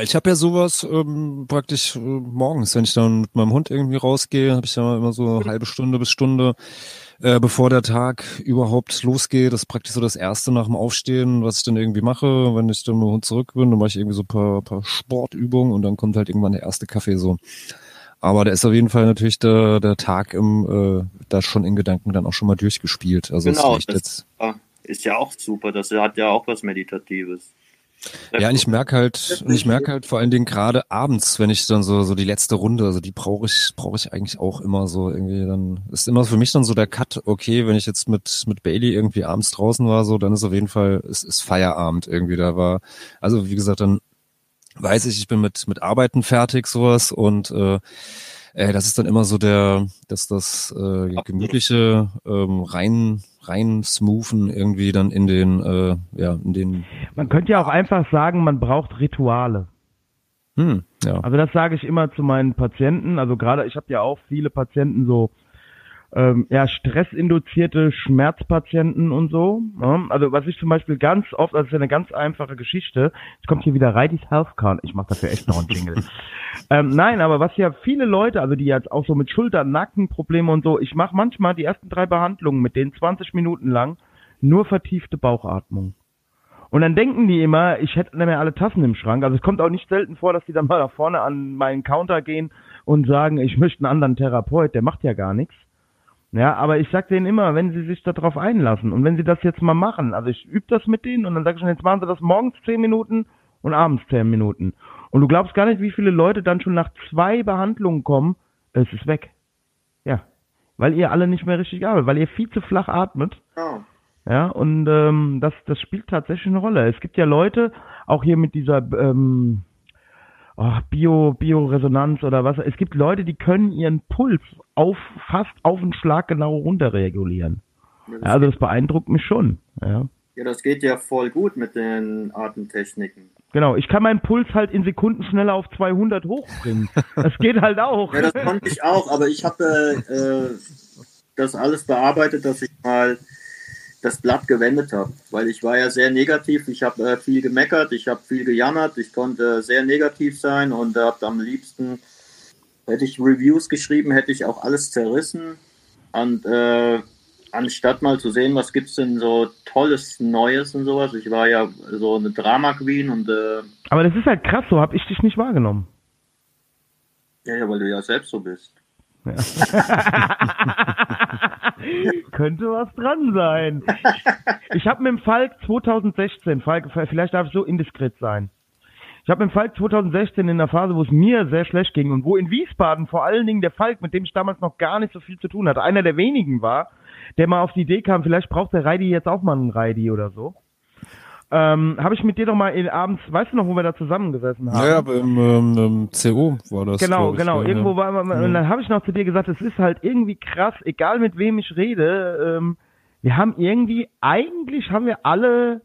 Ich habe ja sowas ähm, praktisch äh, morgens, wenn ich dann mit meinem Hund irgendwie rausgehe, habe ich ja immer so eine halbe Stunde bis Stunde, äh, bevor der Tag überhaupt losgeht. Das ist praktisch so das Erste nach dem Aufstehen, was ich dann irgendwie mache. Wenn ich dann mit dem Hund zurück bin, dann mache ich irgendwie so ein paar, paar Sportübungen und dann kommt halt irgendwann der erste Kaffee so. Aber da ist auf jeden Fall natürlich der, der Tag im, äh, da schon in Gedanken dann auch schon mal durchgespielt. Also Genau, ist das- jetzt Ist ja auch super, das hat ja auch was Meditatives. Ja, und ich merke halt, und ich merke halt vor allen Dingen gerade abends, wenn ich dann so so die letzte Runde, also die brauche ich brauche ich eigentlich auch immer so irgendwie dann ist immer für mich dann so der Cut, okay, wenn ich jetzt mit mit Bailey irgendwie abends draußen war, so dann ist auf jeden Fall es ist Feierabend irgendwie da war. Also wie gesagt, dann weiß ich, ich bin mit mit Arbeiten fertig sowas und äh, äh, das ist dann immer so der, dass das äh, gemütliche ähm, rein rein smoothen irgendwie dann in den äh, ja in den Man könnte ja auch einfach sagen, man braucht Rituale. hm, ja Also das sage ich immer zu meinen Patienten. Also gerade, ich habe ja auch viele Patienten so ähm, ja, stressinduzierte Schmerzpatienten und so. Ja? Also was ich zum Beispiel ganz oft, das ist ja eine ganz einfache Geschichte. Jetzt kommt hier wieder Reitis Healthcard. Ich mache dafür echt noch einen Jingle. *laughs* ähm, nein, aber was ja viele Leute, also die jetzt auch so mit Schulter, Nackenprobleme und so, ich mache manchmal die ersten drei Behandlungen mit denen 20 Minuten lang nur vertiefte Bauchatmung. Und dann denken die immer, ich hätte nicht mehr alle Tassen im Schrank. Also es kommt auch nicht selten vor, dass die dann mal da vorne an meinen Counter gehen und sagen, ich möchte einen anderen Therapeut, der macht ja gar nichts. Ja, aber ich sag denen immer, wenn sie sich darauf einlassen und wenn sie das jetzt mal machen, also ich übe das mit denen und dann sag ich schon, jetzt machen sie das morgens zehn Minuten und abends zehn Minuten. Und du glaubst gar nicht, wie viele Leute dann schon nach zwei Behandlungen kommen, es ist weg. Ja, weil ihr alle nicht mehr richtig arbeitet, weil ihr viel zu flach atmet. Ja. Ja, und ähm, das, das spielt tatsächlich eine Rolle. Es gibt ja Leute, auch hier mit dieser, ähm, oh, Bio, Bioresonanz oder was. Es gibt Leute, die können ihren Puls auf fast auf den Schlag genau runterregulieren. Ja, das, also das beeindruckt mich schon. Ja. ja, das geht ja voll gut mit den Atemtechniken. Genau, ich kann meinen Puls halt in Sekunden schneller auf 200 hochbringen. Das geht halt auch. Ja, das konnte ich auch, aber ich habe äh, das alles bearbeitet, dass ich mal das Blatt gewendet habe, weil ich war ja sehr negativ, ich habe äh, viel gemeckert, ich habe viel gejammert, ich konnte sehr negativ sein und habe am liebsten, hätte ich Reviews geschrieben, hätte ich auch alles zerrissen und äh, anstatt mal zu sehen, was gibt's denn so tolles Neues und sowas, ich war ja so eine Drama Queen und äh, Aber das ist halt krass, so habe ich dich nicht wahrgenommen. ja, ja, weil du ja selbst so bist. *laughs* Könnte was dran sein. Ich habe mit dem Falk 2016, Falk, vielleicht darf ich so indiskret sein. Ich habe mit dem Falk 2016 in der Phase, wo es mir sehr schlecht ging und wo in Wiesbaden vor allen Dingen der Falk, mit dem ich damals noch gar nicht so viel zu tun hatte, einer der wenigen war, der mal auf die Idee kam, vielleicht braucht der Reidi jetzt auch mal einen Reidi oder so. Ähm, habe ich mit dir doch mal in, abends, weißt du noch, wo wir da zusammengesessen haben? Ja, aber im, ähm, im CO war das. Genau, genau. ja, Irgendwo ja. war man, und dann habe ich noch zu dir gesagt, es ist halt irgendwie krass, egal mit wem ich rede, ähm, wir haben irgendwie, eigentlich haben wir alle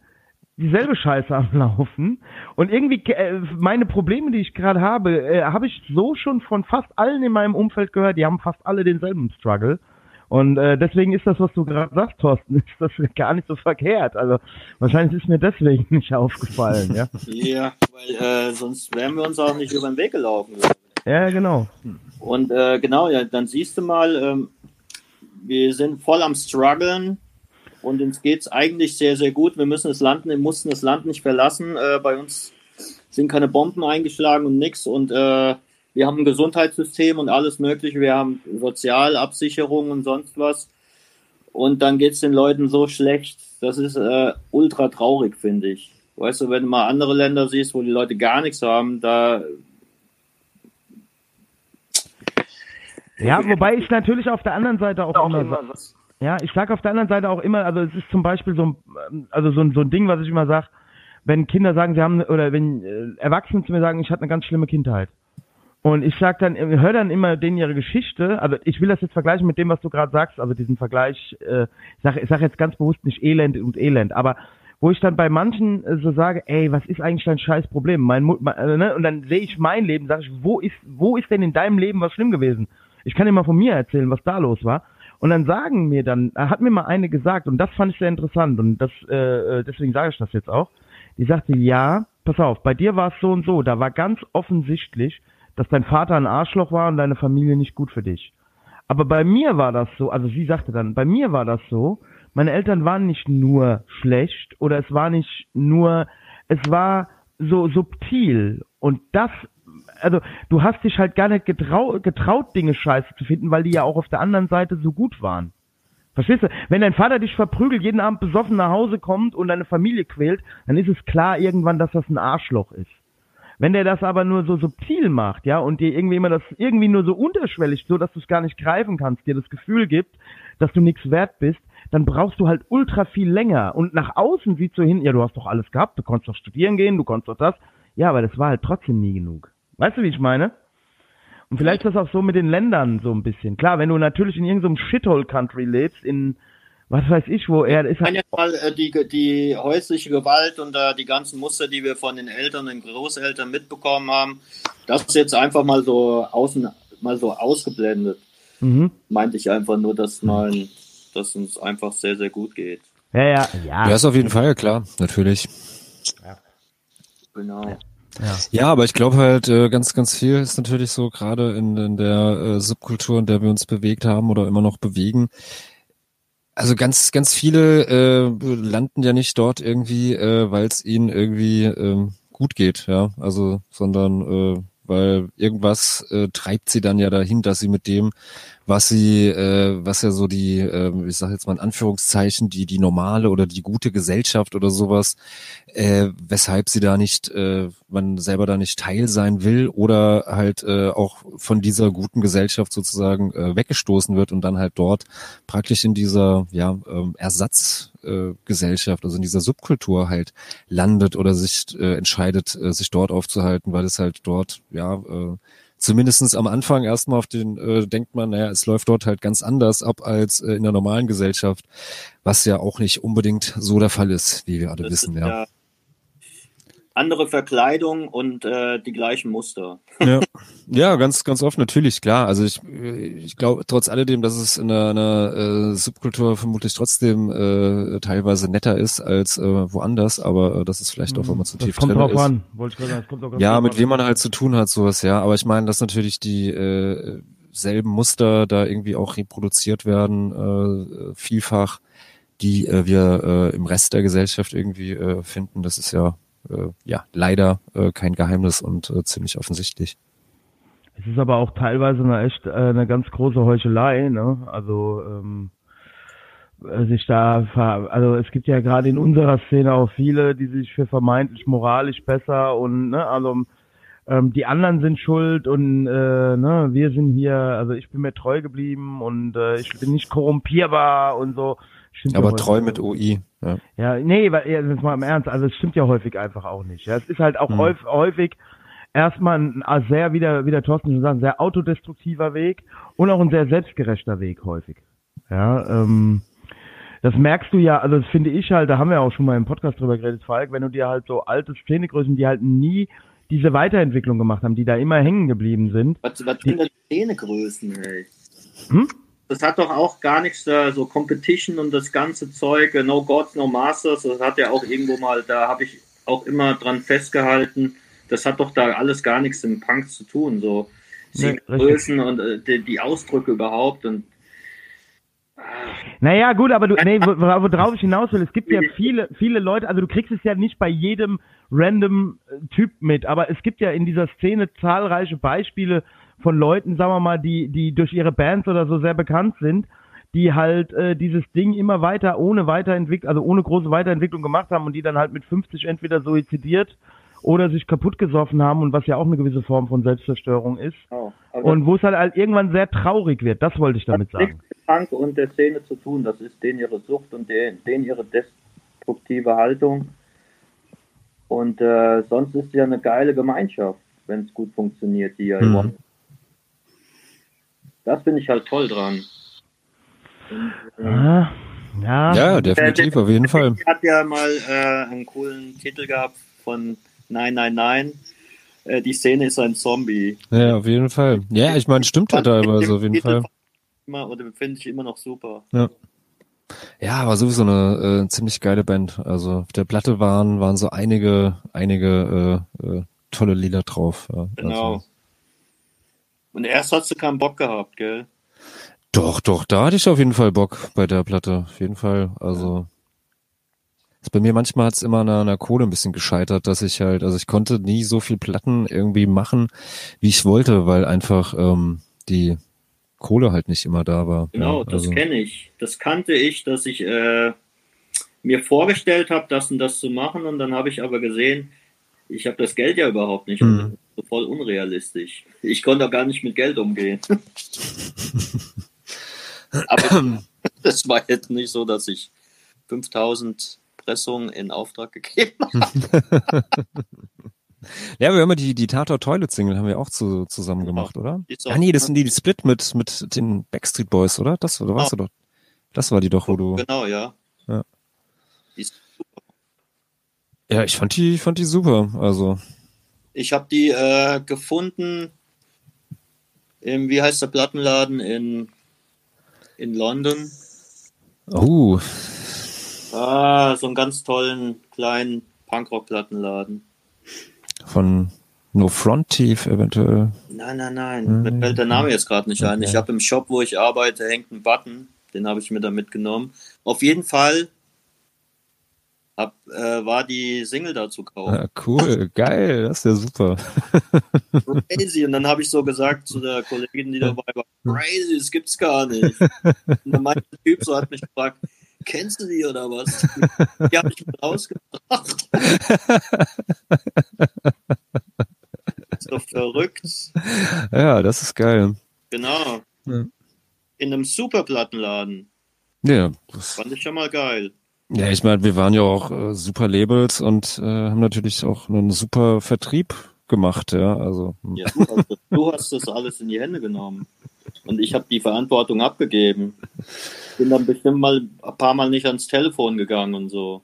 dieselbe Scheiße am Laufen. Und irgendwie, äh, meine Probleme, die ich gerade habe, äh, habe ich so schon von fast allen in meinem Umfeld gehört, die haben fast alle denselben Struggle. Und äh, deswegen ist das, was du gerade sagst, Thorsten, *laughs* ist das gar nicht so verkehrt. Also wahrscheinlich ist mir deswegen *laughs* nicht aufgefallen, ja. Ja, weil äh, sonst wären wir uns auch nicht über den Weg gelaufen. Ja, genau. Und äh, genau, ja, dann siehst du mal, ähm, wir sind voll am struggeln und uns geht's eigentlich sehr, sehr gut. Wir müssen das Land, wir mussten das Land nicht verlassen. Äh, bei uns sind keine Bomben eingeschlagen und nix und äh, wir haben ein Gesundheitssystem und alles mögliche. Wir haben Sozialabsicherung und sonst was. Und dann geht's den Leuten so schlecht. Das ist äh, ultra traurig, finde ich. Weißt du, wenn du mal andere Länder siehst, wo die Leute gar nichts haben, da Ja, wobei ich natürlich auf der anderen Seite auch, immer, sa- ja, ich sage auf der anderen Seite auch immer, also es ist zum Beispiel so ein, also so ein, so ein Ding, was ich immer sage, wenn Kinder sagen, sie haben, oder wenn äh, Erwachsene zu mir sagen, ich hatte eine ganz schlimme Kindheit. Und ich sag dann, hör dann immer denen ihre Geschichte, also ich will das jetzt vergleichen mit dem, was du gerade sagst, also diesen Vergleich, äh, ich sage ich sag jetzt ganz bewusst nicht Elend und Elend, aber wo ich dann bei manchen äh, so sage, ey, was ist eigentlich dein scheiß Problem? Mein, mein, äh, ne? Und dann sehe ich mein Leben, sage ich, wo ist, wo ist denn in deinem Leben was schlimm gewesen? Ich kann dir mal von mir erzählen, was da los war. Und dann sagen mir dann, hat mir mal eine gesagt, und das fand ich sehr interessant, und das, äh, äh, deswegen sage ich das jetzt auch. Die sagte, ja, pass auf, bei dir war es so und so, da war ganz offensichtlich, dass dein Vater ein Arschloch war und deine Familie nicht gut für dich. Aber bei mir war das so, also sie sagte dann, bei mir war das so, meine Eltern waren nicht nur schlecht oder es war nicht nur, es war so subtil und das, also du hast dich halt gar nicht getrau, getraut, Dinge scheiße zu finden, weil die ja auch auf der anderen Seite so gut waren. Verstehst du? Wenn dein Vater dich verprügelt, jeden Abend besoffen nach Hause kommt und deine Familie quält, dann ist es klar irgendwann, dass das ein Arschloch ist. Wenn der das aber nur so subtil macht, ja, und dir irgendwie immer das irgendwie nur so unterschwellig, so dass du es gar nicht greifen kannst, dir das Gefühl gibt, dass du nichts wert bist, dann brauchst du halt ultra viel länger. Und nach außen sieht so hin, ja, du hast doch alles gehabt, du konntest doch studieren gehen, du konntest doch das. Ja, aber das war halt trotzdem nie genug. Weißt du, wie ich meine? Und vielleicht ist das auch so mit den Ländern so ein bisschen. Klar, wenn du natürlich in irgendeinem Shithole-Country lebst, in was weiß ich, wo er ist Ich kann ja halt, mal äh, die, die häusliche Gewalt und äh, die ganzen Muster, die wir von den Eltern und Großeltern mitbekommen haben, das ist jetzt einfach mal so außen mal so ausgeblendet. mhm. Meinte ich einfach nur, dass man, dass uns einfach sehr, sehr gut geht. ja, ja, ja. Ja, ist auf jeden Fall, klar, natürlich. Genau. Ja, aber ich glaube halt, äh, ganz, ganz viel ist natürlich so, gerade in, in der äh, Subkultur, in der wir uns bewegt haben oder immer noch bewegen. Also ganz, ganz viele äh, landen ja nicht dort irgendwie, äh, weil es ihnen irgendwie ähm, gut geht, ja. Also, sondern äh, weil irgendwas äh, treibt sie dann ja dahin, dass sie mit dem, was sie, äh, was ja so die, äh, ich sage jetzt mal in Anführungszeichen, die die normale oder die gute Gesellschaft oder sowas, äh, weshalb sie da nicht, äh, man selber da nicht Teil sein will oder halt äh, auch von dieser guten Gesellschaft sozusagen äh, weggestoßen wird und dann halt dort praktisch in dieser ja ähm, Ersatz äh, Gesellschaft, also in dieser Subkultur halt landet oder sich äh, entscheidet, äh, sich dort aufzuhalten, weil es halt dort, ja, äh, zumindestens am Anfang erstmal auf den, äh, denkt man, naja, es läuft dort halt ganz anders ab als äh, in der normalen Gesellschaft, was ja auch nicht unbedingt so der Fall ist, wie wir alle Das wissen, ja. ja andere Verkleidung und äh, die gleichen Muster. *laughs* Ja, ja, ganz, ganz oft natürlich, klar. Also ich, ich glaube trotz alledem, dass es in einer, einer äh, Subkultur vermutlich trotzdem äh, teilweise netter ist als äh, woanders, aber äh, das ist vielleicht auch, wenn man zu Mhm. Das tief kommt drin drauf ist. an. Wollte ich sagen, das kommt auch ganz Ja, mit an. wem man halt zu tun hat, sowas, ja. Aber ich meine, dass natürlich die äh, selben Muster da irgendwie auch reproduziert werden, äh, vielfach, die äh, wir äh, im Rest der Gesellschaft irgendwie äh, finden. Das ist ja ja leider äh, kein Geheimnis und äh, ziemlich offensichtlich. Es ist aber auch teilweise eine echt äh, eine ganz große Heuchelei, ne? Also ähm, äh, sich da also es gibt ja gerade in unserer Szene auch viele, die sich für vermeintlich moralisch besser und ne, also ähm, die anderen sind schuld und äh, ne, wir sind hier, also ich bin mir treu geblieben und äh, ich bin nicht korrumpierbar und so. Stimmt ja Aber häufig treu mit. OI. Ja. Ja, nee, weil ja, jetzt mal im Ernst, also es stimmt ja häufig einfach auch nicht. Ja, es ist halt auch Mhm. häufig, häufig erstmal ein äh, sehr, wie der, wie der Thorsten schon sagt, ein sehr autodestruktiver Weg und auch ein sehr selbstgerechter Weg häufig. Ja, ähm, das merkst du ja, also das finde ich halt, da haben wir auch schon mal im Podcast drüber geredet, Falk, wenn du dir halt so alte Szenegrößen, die halt nie diese Weiterentwicklung gemacht haben, die da immer hängen geblieben sind. Was, was sind denn Szenegrößen, ey? Hm? Das hat doch auch gar nichts, äh, so Competition und das ganze Zeug, äh, No Gods, No Masters, das hat ja auch irgendwo mal, da habe ich auch immer dran festgehalten, das hat doch da alles gar nichts im Punk zu tun, so. Nee, Szenegrößen und äh, die, die Ausdrücke überhaupt und Naja, gut, aber du, nee, wo- worauf ich hinaus will, es gibt ja viele, viele Leute, also du kriegst es ja nicht bei jedem random Typ mit, aber es gibt ja in dieser Szene zahlreiche Beispiele von Leuten, sagen wir mal, die, die durch ihre Bands oder so sehr bekannt sind, die halt äh, dieses Ding immer weiter ohne Weiterentwicklung, also ohne große Weiterentwicklung gemacht haben und die dann halt mit 50 entweder suizidiert oder sich kaputt gesoffen haben und was ja auch eine gewisse Form von Selbstzerstörung ist. oh, Und wo es halt, halt irgendwann sehr traurig wird, das wollte ich damit das hat sagen. nichts mit Punk und der Szene zu tun, das ist denen ihre Sucht und denen, denen ihre destruktive Haltung und äh, sonst ist ja eine geile Gemeinschaft, wenn es gut funktioniert, die ja Mhm. Das finde ich halt toll dran. Und, äh, Ah, ja. Ja, definitiv, auf jeden Fall. Die hat ja mal äh, einen coolen Titel gehabt von Nein, nein, nein. Äh, die Szene ist ein Zombie. Ja, auf jeden Fall. Ja, ich meine, stimmt ja teilweise auf jeden Titel Fall. Immer, oder finde ich immer noch super. Ja, war sowieso eine äh, ziemlich geile Band. Also auf der Platte waren waren so einige einige äh, äh, tolle Lieder drauf. Ja. Genau. Also, Und erst hast du keinen Bock gehabt, gell? doch, doch, da hatte ich auf jeden Fall Bock bei der Platte. Auf jeden Fall. Also ist bei mir manchmal hat's immer an der, an der Kohle ein bisschen gescheitert, dass ich halt, also ich konnte nie so viel Platten irgendwie machen, wie ich wollte, weil einfach ähm, die Kohle halt nicht immer da war. Genau, ja, das also, kenne ich. Das kannte ich, dass ich äh, mir vorgestellt habe, das und das zu machen und dann habe ich aber gesehen, ich habe das Geld ja überhaupt nicht. Mhm. Voll unrealistisch. Ich konnte auch gar nicht mit Geld umgehen. *laughs* aber das war jetzt nicht so, dass ich 5000 Pressungen in Auftrag gegeben habe. *laughs* Ja, wir haben ja die, die Tator Toilet Single haben wir auch zu, zusammen Genau. gemacht, oder? Ah nee, das sind die, die Split mit, mit den Backstreet Boys, oder? Das, oder warst du doch? Das war die doch, wo du. Genau, ja. Ja. Die Ja, ich fand die, ich fand die super. Also, Ich habe die äh, gefunden im, wie heißt der Plattenladen in, in London. uh, Ah, so einen ganz tollen kleinen Punkrock-Plattenladen. von No Front Thief eventuell. Nein, nein, nein. Mhm. Mir fällt der Name jetzt gerade nicht ein. Okay. Ich habe im Shop, wo ich arbeite, hängt ein Button. Den habe ich mir da mitgenommen. Auf jeden Fall hab, äh, war die Single da zu kaufen. Ah, cool, geil, das ist ja super. crazy. Und dann habe ich so gesagt zu der Kollegin, die dabei war, crazy, das gibt's gar nicht. Und dann meinte der Typ so, hat mich gefragt, kennst du die oder was? Die habe ich mit rausgebracht. *laughs* so verrückt. Ja, das ist geil. Genau. Ja. In einem Superplattenladen. Ja, das, Fand ich schon mal geil. Ja, ich meine, wir waren ja auch äh, super Labels und äh, haben natürlich auch einen super Vertrieb gemacht, ja. Also hm. Ja, du, hast das, du hast das alles in die Hände genommen. Und ich habe die Verantwortung abgegeben. Bin dann bestimmt mal ein paar Mal nicht ans Telefon gegangen und so.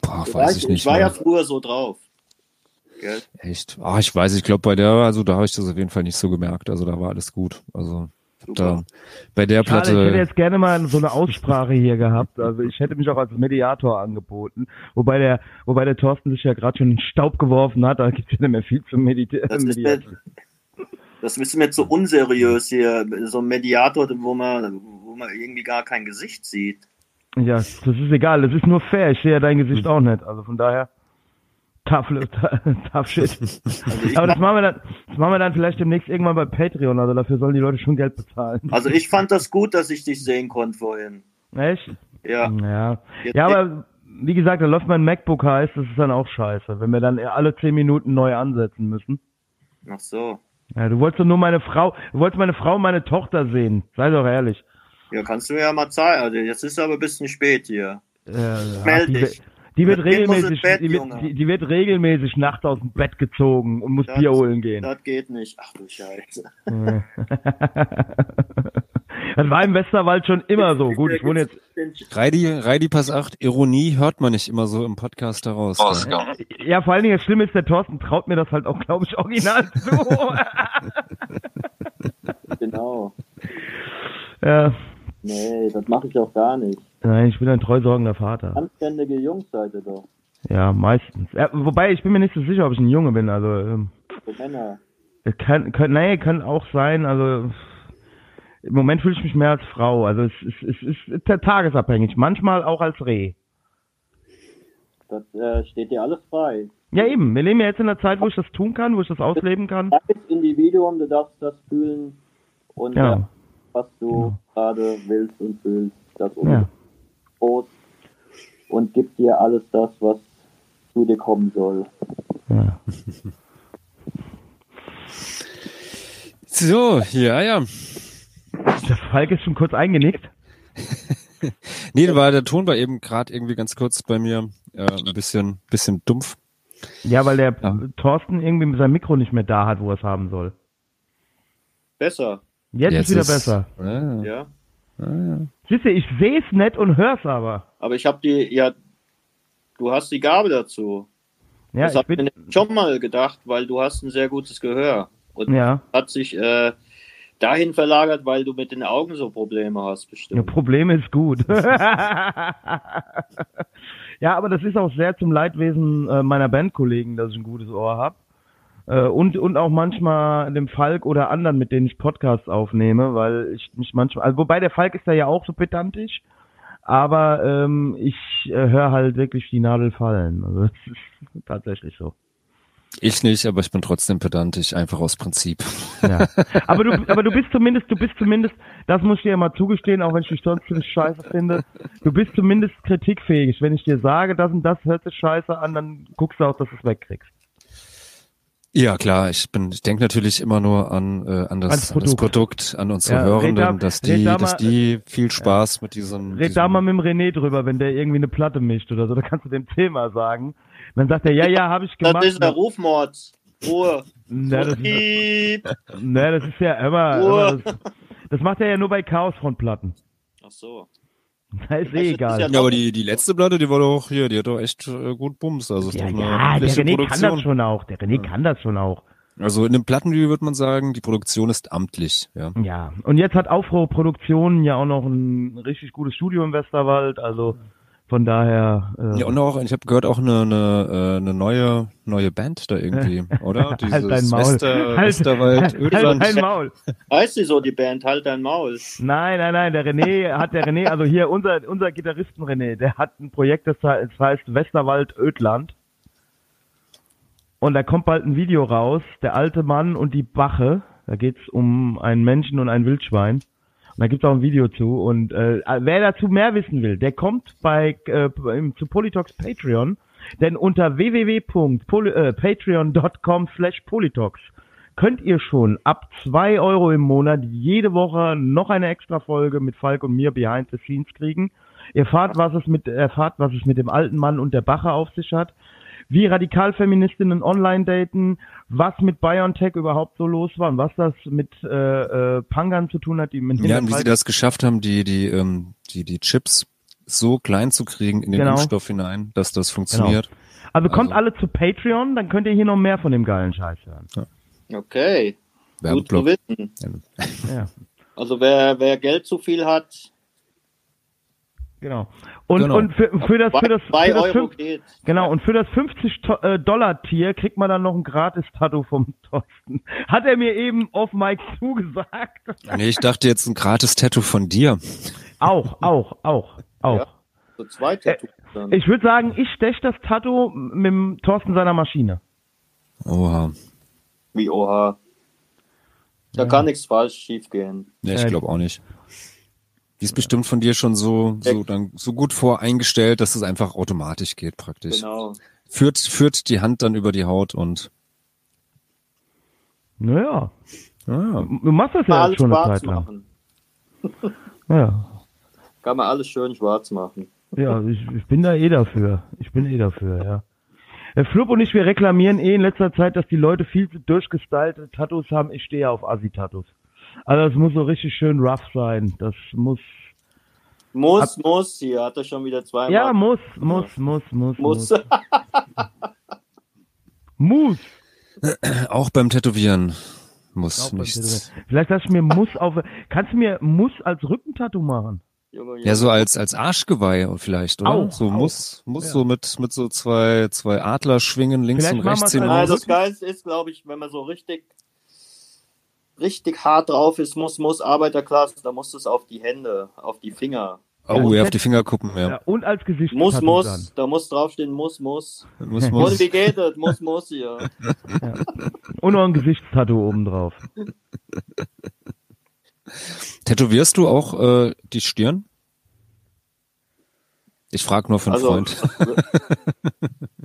boah, Ich, weiß ich nicht. ich war mehr. ja früher so drauf. Gell? Echt? Ah, ich weiß, ich glaube bei der, also da habe ich das auf jeden Fall nicht so gemerkt. Also da war alles gut. Also da, Super. bei der Schade, ich hätte Platte. jetzt gerne mal so eine Aussprache hier gehabt. Also ich hätte mich auch als Mediator angeboten. Wobei der, wobei der Thorsten sich ja gerade schon in den Staub geworfen hat, da gibt es ja nicht mehr viel zum Meditieren. Das ist, mir, das ist mir zu unseriös hier. So ein Mediator, wo man, wo man irgendwie gar kein Gesicht sieht. Ja, das ist egal, das ist nur fair. Ich sehe ja dein Gesicht auch nicht. Also von daher. Tough, tough shit. Also Aber das machen wir dann, das machen wir dann vielleicht demnächst irgendwann bei Patreon. Also dafür sollen die Leute schon Geld bezahlen. also ich fand das gut, dass ich dich sehen konnte vorhin. Echt? Ja. Ja. Jetzt- Ja, aber wie gesagt, da läuft mein MacBook heiß, das ist dann auch scheiße, wenn wir dann alle zehn Minuten neu ansetzen müssen. Ach so. Ja, du wolltest doch nur meine Frau, du wolltest meine Frau und meine Tochter sehen. Sei doch ehrlich. Ja, kannst du mir ja mal zeigen. Also jetzt ist aber ein bisschen spät hier. Äh, Meld dich. die wird Kind muss regelmäßig, Bett, die, wird, die, die wird regelmäßig nachts aus dem Bett gezogen und muss Das- Bier holen gehen. Das geht nicht. Ach du Scheiße. *laughs* Das war im Westerwald schon immer so. Gut, ich wohne jetzt, Reidi, Reidi Pass 8, Ironie hört man nicht immer so im Podcast heraus. Oscar. ja, vor allen Dingen das Schlimme ist, der Thorsten traut mir das halt auch, glaube ich, original *laughs* zu. Genau. ja. Nee, das mache ich auch gar nicht. Nein, ich bin ein treusorgender Vater. Anständige Jungs seid ihr doch. Ja, meistens. Ja, wobei, ich bin mir nicht so sicher, ob ich ein Junge bin. Also, ähm, So Männer. kann, kann, nee, kann auch sein. Also, im Moment fühle ich mich mehr als Frau. Also, es, es, es ist tagesabhängig. Manchmal auch als Reh. Das äh, steht dir alles frei. Ja, eben. Wir leben ja jetzt in einer Zeit, wo ich das tun kann, wo ich das ausleben kann. Freies Individuum, du darfst das fühlen und Ja. Was du gerade willst und fühlst. Das Ja. Brot und gibt dir alles das, was zu dir kommen soll. ja. So, ja, ja. Der Falk ist schon kurz eingenickt. *laughs* Nee, war der Ton war eben gerade irgendwie ganz kurz bei mir äh, ein bisschen, bisschen dumpf. Ja, weil der Ja. Thorsten irgendwie sein Mikro nicht mehr da hat, wo er es haben soll. Besser, Jetzt, ist wieder besser. Ja, ja. Siehst du, ich sehe es nicht und hör's aber. Aber ich habe die, ja, du hast die Gabe dazu. Ja, das ich habe ich bin, mir schon mal gedacht, weil du hast ein sehr gutes Gehör. Und ja. hat sich äh, dahin verlagert, weil du mit den Augen so Probleme hast, Ja, bestimmt. Problem ist gut. *laughs* ja, aber das ist auch sehr zum Leidwesen äh, meiner Bandkollegen, dass ich ein gutes Ohr habe. Äh, und, und auch manchmal dem Falk oder anderen, mit denen ich Podcasts aufnehme, weil ich mich manchmal, also wobei der Falk ist da ja auch so pedantisch, aber ähm, ich äh, höre halt wirklich die Nadel fallen. Also das ist *laughs* tatsächlich so. Ich nicht, aber ich bin trotzdem pedantisch, einfach aus Prinzip. Ja. *laughs* Aber du, aber du bist zumindest, du bist zumindest, das muss ich dir ja mal zugestehen, auch wenn ich dich sonst ziemlich scheiße finde, du bist zumindest kritikfähig. Wenn ich dir sage, das und das hört sich scheiße an, dann guckst du auch, dass du es wegkriegst. Ja, klar, ich bin, ich denke natürlich immer nur an, äh, an, das, Ans an das Produkt. Produkt, an unsere Ja, Hörenden, da- dass die, da dass mal- die viel Spaß mit diesem. Red diesem da mal mit dem René drüber, wenn der irgendwie eine Platte mischt oder so, da kannst du dem Thema sagen. Dann sagt er, ja, ja, habe ich gemacht. Das ist der Rufmord. Ruhe. Na, das ist, na, das ist ja immer, Ruhe. immer das, das macht er ja nur bei Chaosfrontplatten. Ach so. Da *laughs* ist Das eh egal. ja- Ja, aber die, die letzte Platte, die war doch hier, die hat doch echt äh, gut Bums. Also ist Ja, doch eine ja, der René kann Produktion. das schon auch. Der René kann das schon auch. Also in einem Plattenvideo würde man sagen, die Produktion ist amtlich, ja. Ja, und jetzt hat Aufruhr Produktionen ja auch noch ein richtig gutes Studio im Westerwald, also von daher. Äh, Ja, und auch, ich habe gehört, auch eine, eine, äh, eine neue, neue Band da irgendwie, *laughs* oder? Dieses halt dein Maul. Wester, halt, Westerwald, halt, Ödland. halt dein Maul. Heißt sie so, die Band? Halt dein Maul. Nein, nein, nein, der René hat der René, also hier unser unser Gitarristen René, der hat ein Projekt, das heißt Westerwald Ödland. Und da kommt bald ein Video raus, der alte Mann und die Bache. Da geht's um einen Menschen und ein Wildschwein. Und da gibt's auch ein Video zu. Und äh, wer dazu mehr wissen will, der kommt bei äh, zu Politox Patreon. Denn unter www.patreon.com slash Politox könnt ihr schon ab zwei Euro im Monat jede Woche noch eine extra Folge mit Falk und mir behind the scenes kriegen. Ihr erfahrt, was es mit, erfahrt, was es mit dem alten Mann und der Bache auf sich hat. Wie Radikalfeministinnen online daten, was mit BioNTech überhaupt so los war und was das mit äh, äh, Pangern zu tun hat, die mit Ja, und wie sie das geschafft haben, die, die, ähm, die, die Chips so klein zu kriegen in den Genau. Impfstoff hinein, dass das funktioniert. Also kommt Also- alle zu Patreon, dann könnt ihr hier noch mehr von dem geilen Scheiß hören. Okay, gut zu wissen. Ja, Also wer, wer Geld zu viel hat, genau. Und, Genau. und für, für das, für das, für das fünf, geht. genau, und für das 50 To- äh, Dollar Tier kriegt man dann noch ein gratis Tattoo vom *laughs* Thorsten. Hat er mir eben auf Mike zugesagt. Nee, ich dachte jetzt ein gratis Tattoo von dir. Auch, auch, auch, auch. Ja. So zwei Tattoos dann. Ich würde sagen, ich stech das Tattoo mit dem Thorsten seiner Maschine. Oha. Wie oha. Da kann nichts falsch schief gehen. Ja, ich Äh, glaube auch nicht. Die ist bestimmt von dir schon so, so, dann, so gut voreingestellt, dass es einfach automatisch geht praktisch. Genau. Führt, führt die Hand dann über die Haut und Naja, ah, du machst das ja Alles schon eine schwarz Zeit lang. machen. *laughs* Ja, Kann man alles schön schwarz machen. ja ich, ich bin da eh dafür. Ich bin eh dafür, ja. Der Flub und ich, wir reklamieren eh in letzter Zeit, dass die Leute viel zu durchgestylte Tattoos haben. Ich stehe ja auf Assi-Tattoos. Also es muss so richtig schön rough sein. Das muss... Muss, muss, hier hat er schon wieder zweimal. Ja, muss, muss, muss, muss, muss. muss. *laughs* Muss. auch beim Tätowieren muss beim nichts. Tätowieren. Vielleicht lass ich mir Muss auf... Kannst du mir Muss als Rückentattoo machen? Ja, so als, als Arschgeweih vielleicht, oder? Auch, so auch. muss, muss Ja. so mit, mit so zwei, zwei Adlerschwingen links Vielleicht und rechts hin. Nein, auch. das Geilste ist, glaube ich, wenn man so richtig, richtig hart drauf ist, muss, muss Arbeiterklasse, da muss es auf die Hände, auf die Finger. Oh, ja, auf die Fingerkuppen, ja. Ja, und als Gesicht. Muss, muss, da muss draufstehen, muss, muss. Muss, Und muss. wie geht das? Muss, muss hier. *laughs* Und noch ein Gesichtstattoo oben drauf. Tätowierst du auch äh, die Stirn? Ich frage nur für einen Also, Freund.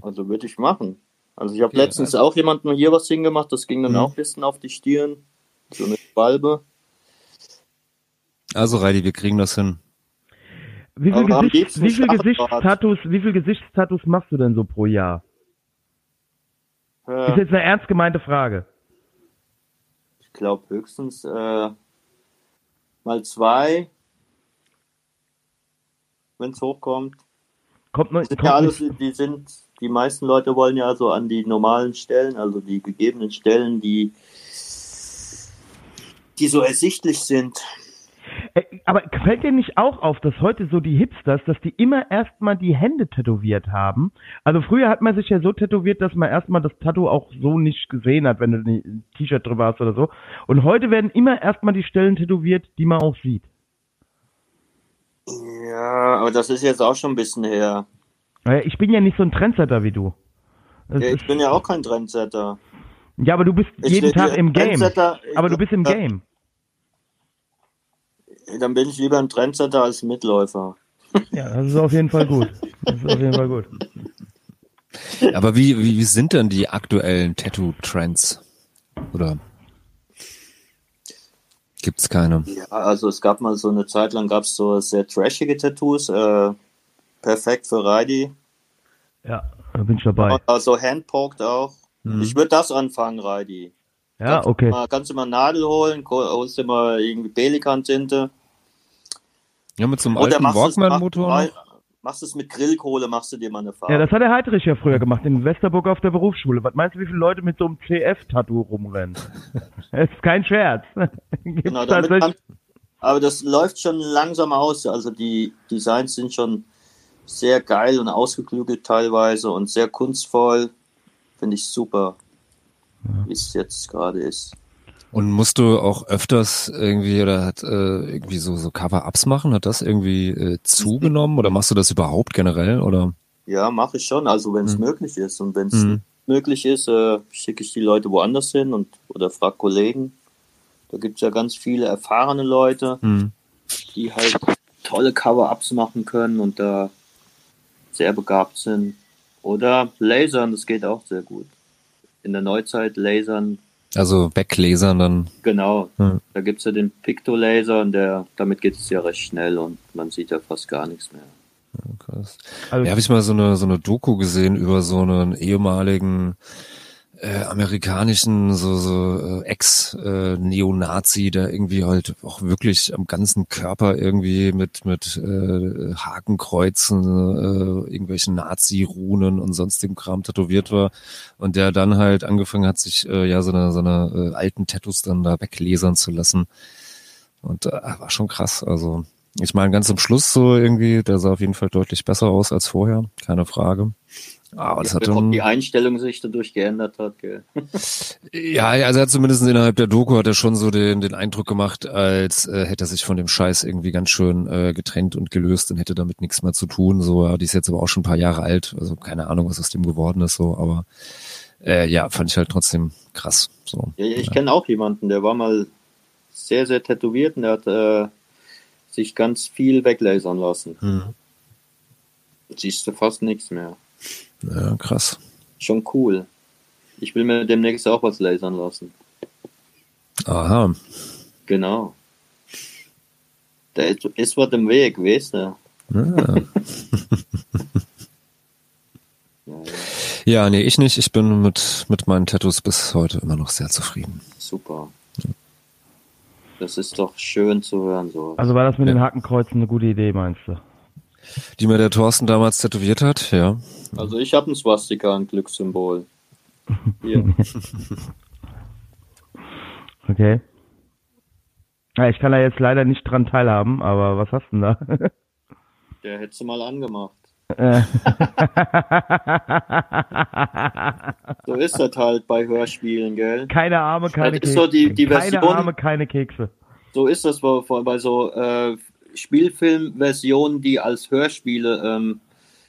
also würde ich machen. Also ich habe letztens auch jemandem hier was hingemacht, das ging dann Mhm. auch ein bisschen auf die Stirn. So eine Balbe. Also Reidi, wir kriegen das hin. Wie viel, Gesicht, wie viel. Gesichtstattoos, wie viel Gesichtstattoos machst du denn so pro Jahr? Ist Äh, jetzt eine ernst gemeinte Frage. ich glaube höchstens äh, mal zwei, wenn es hochkommt. Kommt noch, sind kommt ja alles, nicht, die sind, die meisten Leute wollen ja so an die normalen Stellen, also die gegebenen Stellen, die, die so ersichtlich sind. Äh, aber fällt dir nicht auch auf, dass heute so die Hipsters, dass die immer erstmal die Hände tätowiert haben? Also früher hat man sich ja so tätowiert, dass man erstmal das Tattoo auch so nicht gesehen hat, wenn du ein T-Shirt drüber hast oder so. Und heute werden immer erstmal die Stellen tätowiert, die man auch sieht. Ja, aber das ist jetzt auch schon ein bisschen her. Naja, Ich bin ja nicht so ein Trendsetter wie du. Ja, ich bin ja auch kein Trendsetter. ja, aber du bist Ich jeden Tag im Game. Aber du bist im Game. Dann bin ich lieber ein Trendsetter als Mitläufer. *laughs* Ja, das ist auf jeden Fall gut. Das ist auf jeden Fall gut. Aber wie, wie, wie sind denn die aktuellen Tattoo-Trends? Oder gibt's keine? Ja, also es gab mal so eine Zeit lang gab es so sehr trashige Tattoos, äh, perfekt für Reidi. Ja, da bin ich dabei. Also handpoked auch. Mhm. Ich würde das anfangen, Reidi. Ja, Kannst du okay. Mal, kannst du mal Nadel holen, holst du mal irgendwie Pelikan-Tinte. Ja, mit so einem Oder alten machst du es- Walkman-Motor mit Grillkohle, machst du dir mal eine Farbe. Ja, das hat der Heidrich ja früher gemacht, in Westerburg auf der Berufsschule. Was meinst du, wie viele Leute mit so einem CF-Tattoo rumrennen? *laughs* Das ist kein Scherz. *laughs* Genau, damit tatsächlich. kann, aber das läuft schon langsam aus. Also die Designs sind schon sehr geil und ausgeklügelt teilweise und sehr kunstvoll. Finde ich super, wie es jetzt gerade ist. Und musst du auch öfters irgendwie oder hat äh, irgendwie so so Cover-ups machen? Hat das irgendwie äh, zugenommen oder machst du das überhaupt generell oder? Ja, mache ich schon, also wenn es Mhm. möglich ist. Und wenn es Mhm. möglich ist, äh, schicke ich die Leute woanders hin und oder frag Kollegen. Da gibt es ja ganz viele erfahrene Leute, Hm. die halt tolle Cover-Ups machen können und da sehr begabt sind. Oder lasern, das geht auch sehr gut. In der Neuzeit lasern Also weglasern dann. Genau. Ja. Da gibt's ja den Pictolaser und der, damit geht es ja recht schnell und man sieht ja fast gar nichts mehr. Krass. Also, Ja, habe ich mal so eine so eine Doku gesehen über so einen ehemaligen äh, amerikanischen so so äh, Ex äh, der irgendwie halt auch wirklich am ganzen Körper irgendwie mit mit äh, Hakenkreuzen, äh, irgendwelchen Nazi-Runen und sonstigem Kram tätowiert war und der dann halt angefangen hat, sich äh, ja so eine so eine äh, alten Tattoos dann da weglesern zu lassen und äh, war schon krass. Also ich meine, ganz zum Schluss so irgendwie, der sah auf jeden Fall deutlich besser aus als vorher, keine Frage. Aber das hat Ob die Einstellung sich dadurch geändert hat, gell? *laughs* ja, also er hat zumindest innerhalb der Doku hat er schon so den, den Eindruck gemacht, als äh, hätte er sich von dem Scheiß irgendwie ganz schön äh, getrennt und gelöst und hätte damit nichts mehr zu tun. So, ja, die ist jetzt aber auch schon ein paar Jahre alt, also keine Ahnung, was aus dem geworden ist, so, aber äh, ja, fand ich halt trotzdem krass. So. Ja, ich kenne auch jemanden, der war mal sehr, sehr tätowiert und der hat äh, sich ganz viel weglasern lassen. Hm. Siehst du fast nichts mehr. Ja, krass. Schon cool. Ich will mir demnächst auch was lasern lassen. Aha. Genau. Da ist, ist was im Weg, weißt du? Ja. *laughs* Ja, ja, ja, nee, ich nicht. Ich bin mit, mit meinen Tattoos bis heute immer noch sehr zufrieden. super. Das ist doch schön zu hören, so. also war das mit Ja. den Hakenkreuzen eine gute Idee, meinst du? Die mir der Thorsten damals tätowiert hat, ja. Also ich habe ein Swastika, ein Glückssymbol. Hier. *laughs* Okay. Ja, ich kann da jetzt leider nicht dran teilhaben, aber was hast du denn da? *laughs* Der hättest du mal angemacht. Äh, *laughs* So ist das halt bei Hörspielen, gell? keine Arme, keine Das ist Kekse. so die- die keine Version- Arme, keine Kekse. So ist das bei, bei so äh, Spielfilmversionen, die als Hörspiele ähm,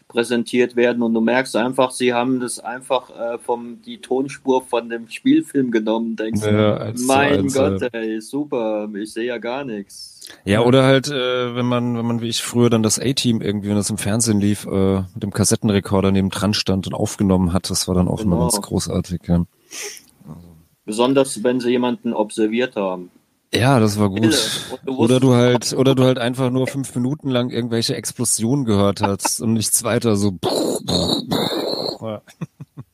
präsentiert werden und du merkst einfach, sie haben das einfach äh, vom die Tonspur von dem Spielfilm genommen. Denkst Ja, zu mein eins, Gott, ey, super, ich sehe ja gar nichts. Ja, oder halt, äh, wenn man, wenn man wie ich früher dann das A-Team irgendwie, wenn das im Fernsehen lief, äh, mit dem Kassettenrekorder neben dran stand und aufgenommen hat, das war dann auch immer Genau. ganz großartig. Ja. Besonders wenn sie jemanden observiert haben. Ja, das war gut. Du Oder du halt, oder du halt einfach nur fünf Minuten lang irgendwelche Explosionen gehört hast und nichts weiter, so.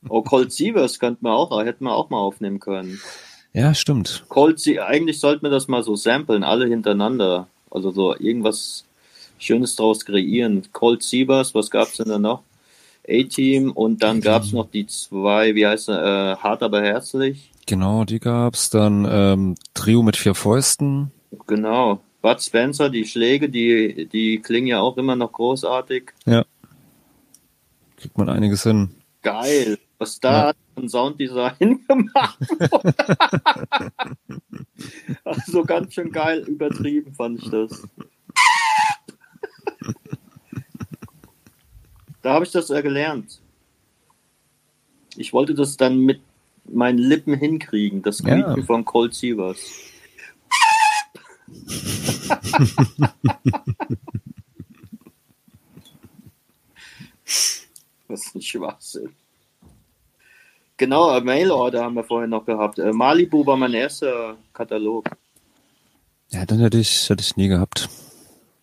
Oh, Colt Sievers könnte man auch, hätten wir auch mal aufnehmen können. Ja, stimmt. Colt, Sie eigentlich sollten wir das mal so samplen, alle hintereinander. Also so irgendwas Schönes draus kreieren. Colt Sievers, was gab's denn da noch? A-Team und dann gab's noch die zwei, wie heißt er, äh, hart aber herzlich. Genau, die gab's. Dann ähm, Trio mit vier Fäusten. Genau. Bud Spencer, die Schläge, die, die klingen ja auch immer noch großartig. Kriegt man einiges hin. Geil. Was da Ja. ein Sounddesign *laughs* gemacht wurde. also ganz schön geil übertrieben fand ich das. Da habe ich das ja gelernt. Ich wollte das dann mit meinen Lippen hinkriegen, das Ja. Quieken von Cold Sievers. *laughs* Das ist ein Schwachsinn. Genau, Mailorder haben wir vorhin noch gehabt. Äh, Malibu war mein erster Katalog. Ja, dann hätte ich, ich nie gehabt.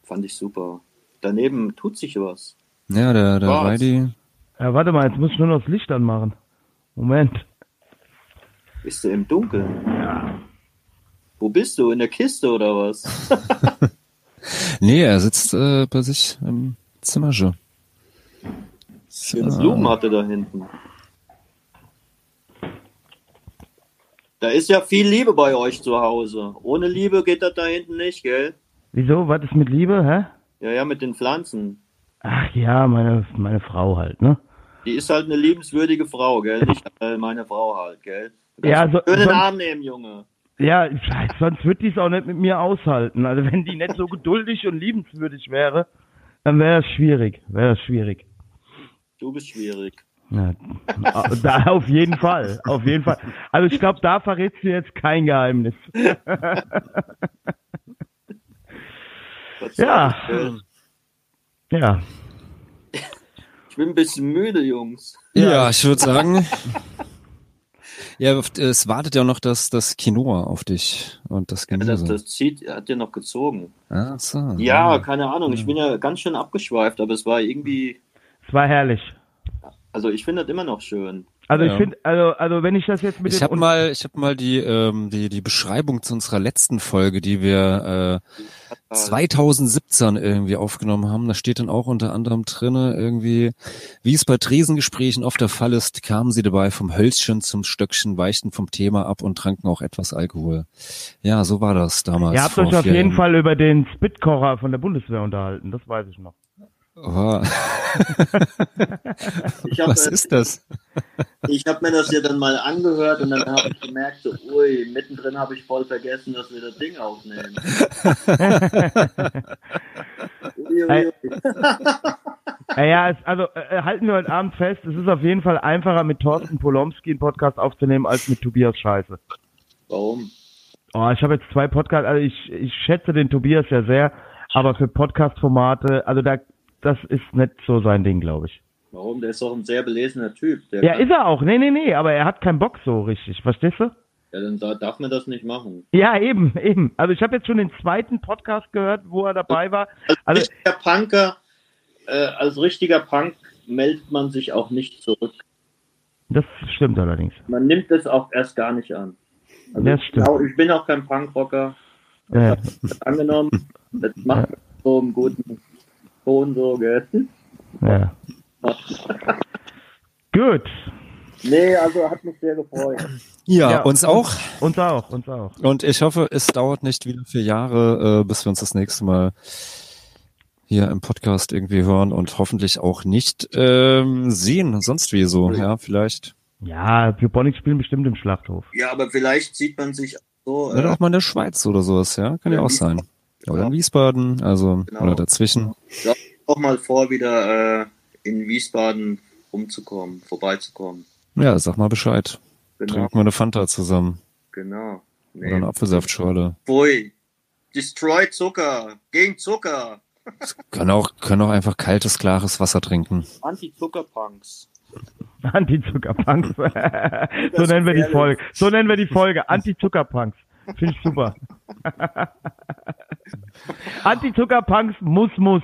Fand ich super. Daneben tut sich was. Ja, der, der Was? Weidi. Ja, warte mal, jetzt muss ich nur noch das Licht anmachen. Moment. Bist du im Dunkeln? Wo bist du? In der Kiste oder was? *laughs* Nee, er sitzt äh, bei sich im Zimmer schon. Schöne So. Blumen hatte da hinten. Da ist ja viel Liebe bei euch zu Hause. Ohne Liebe geht das da hinten nicht, gell? Wieso? Was ist mit Liebe, hä? Ja, ja, mit den Pflanzen. Ach ja, meine, meine Frau halt, ne? Die ist halt eine liebenswürdige Frau, gell? Nicht äh, meine Frau halt, gell? Ja, so- schönen sonst- Arm nehmen, Junge. Ja, sonst wird die es auch nicht mit mir aushalten. Also wenn die nicht so *laughs* geduldig und liebenswürdig wäre, dann wäre es schwierig. Wäre es schwierig. Du bist schwierig. Ja, *laughs* da auf jeden Fall, auf jeden Fall. Also ich glaube, da verrätst du jetzt kein Geheimnis. Ja. Ja, Ich bin ein bisschen müde, Jungs. Ja, ich würde sagen, Ja, es wartet ja noch das, das Quinoa auf dich und das Ja, Gemüse. das, das zieht, hat ja noch gezogen. Ach so. Ja, keine Ahnung. Ich bin ja ganz schön abgeschweift, aber es war irgendwie, Es war herrlich. also ich finde das immer noch schön. Also Ja. ich finde, also, also wenn ich das jetzt mit Ich habe mal, ich habe mal die, ähm, die, die Beschreibung zu unserer letzten Folge, die wir äh, 2017 irgendwie aufgenommen haben. Da steht dann auch unter anderem drinne irgendwie, wie es bei Tresengesprächen oft der Fall ist, kamen sie dabei vom Hölzchen zum Stöckchen, weichten vom Thema ab und tranken auch etwas Alkohol. Ja, so war das damals. Ihr habt euch auf jeden Jahren. Fall über den Spitkocher von der Bundeswehr unterhalten, das weiß ich noch. Oh, *laughs* Ich habe was ist das? *laughs* ich hab mir das ja dann mal angehört und dann habe ich gemerkt, so, ui, mittendrin habe ich voll vergessen, dass wir das Ding aufnehmen. *laughs* Ui, ui, ui. Naja, es, also äh, halten wir heute Abend fest, es ist auf jeden Fall einfacher mit Thorsten Polomski einen Podcast aufzunehmen als mit Tobias Scheiße. Warum? Oh, ich habe jetzt zwei Podcasts, also ich, ich schätze den Tobias ja sehr, aber für Podcast-Formate, also da, das ist nicht so sein Ding, glaube ich. Warum? Der ist doch ein sehr belesener Typ. Der Ja, ist er auch. Nee, nee, nee, aber er hat keinen Bock so richtig, verstehst du? ja, dann da- darf man das nicht machen. Ja, eben, eben. Also ich habe jetzt schon den zweiten Podcast gehört, wo er dabei war. Als Also- richtiger Punker, äh, als richtiger Punk meldet man sich auch nicht zurück. Das stimmt allerdings. Man nimmt es auch erst gar nicht an. Also Das ich, stimmt. glaub, ich bin auch kein Punkrocker. Ja, Das angenommen. *laughs* Das macht man so einen guten Ton so, gell? ja. *laughs* Gut. Nee, also hat mich sehr gefreut. Ja, Ja. uns auch. Uns auch, uns auch. Und ich hoffe, es dauert nicht wieder vier Jahre, äh, bis wir uns das nächste Mal hier im Podcast irgendwie hören und hoffentlich auch nicht ähm, sehen, sonst wie so. Ja, vielleicht. Ja, Bionic spielen bestimmt im Schlachthof. Ja, aber vielleicht sieht man sich so. Oder Äh, auch mal in der Schweiz oder sowas, ja. Kann ja Ja, auch sein. Oder in Genau. Wiesbaden, also Genau. oder dazwischen. auch mal vor, wieder äh, in Wiesbaden rumzukommen, vorbeizukommen. Ja, sag mal Bescheid. Genau, Trinken wir eine Fanta zusammen. genau. Oder eine Nee. Apfelsaftschorle. Pfui. Destroy Zucker. Gegen Zucker. Können auch, können auch einfach kaltes, klares Wasser trinken. Anti-Zucker-Punks. Anti-Zuckerpunks. so nennen wir die. Folge. So nennen wir die Folge. Anti-Zuckerpunks. Finde ich super. *laughs* Anti-Zuckerpunks muss, muss.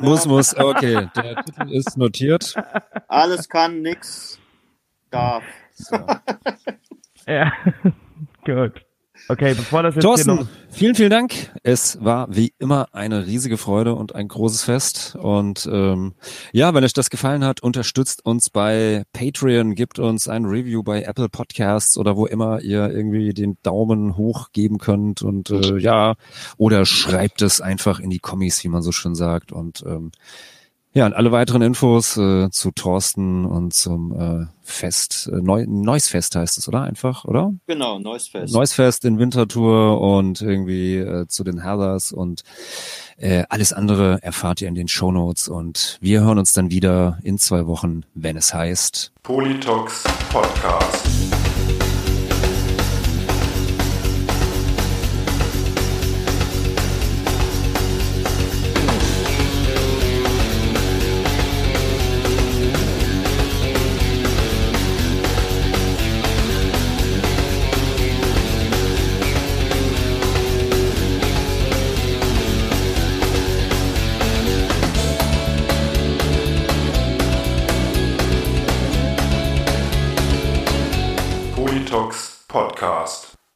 Muss, muss, okay. Der Titel ist notiert. Alles kann, nix darf. So. Ja. *laughs* Gut. Okay, bevor das jetzt Thorsten, vielen, vielen Dank. Es war wie immer eine riesige Freude und ein großes Fest. Und ähm, ja, wenn euch das gefallen hat, unterstützt uns bei Patreon, gebt uns ein Review bei Apple Podcasts oder wo immer ihr irgendwie den Daumen hoch geben könnt. Und äh, ja, oder schreibt es einfach in die Kommis, wie man so schön sagt. Und ähm, ja, und alle weiteren Infos äh, zu Thorsten und zum äh, Fest, äh, Neu Neusfest heißt es, oder? Einfach, oder? Genau, neues Fest. Neusfest in Winterthur und irgendwie äh, zu den Heathers und äh, alles andere erfahrt ihr in den Shownotes und wir hören uns dann wieder in zwei Wochen, wenn es heißt. Politox Podcast.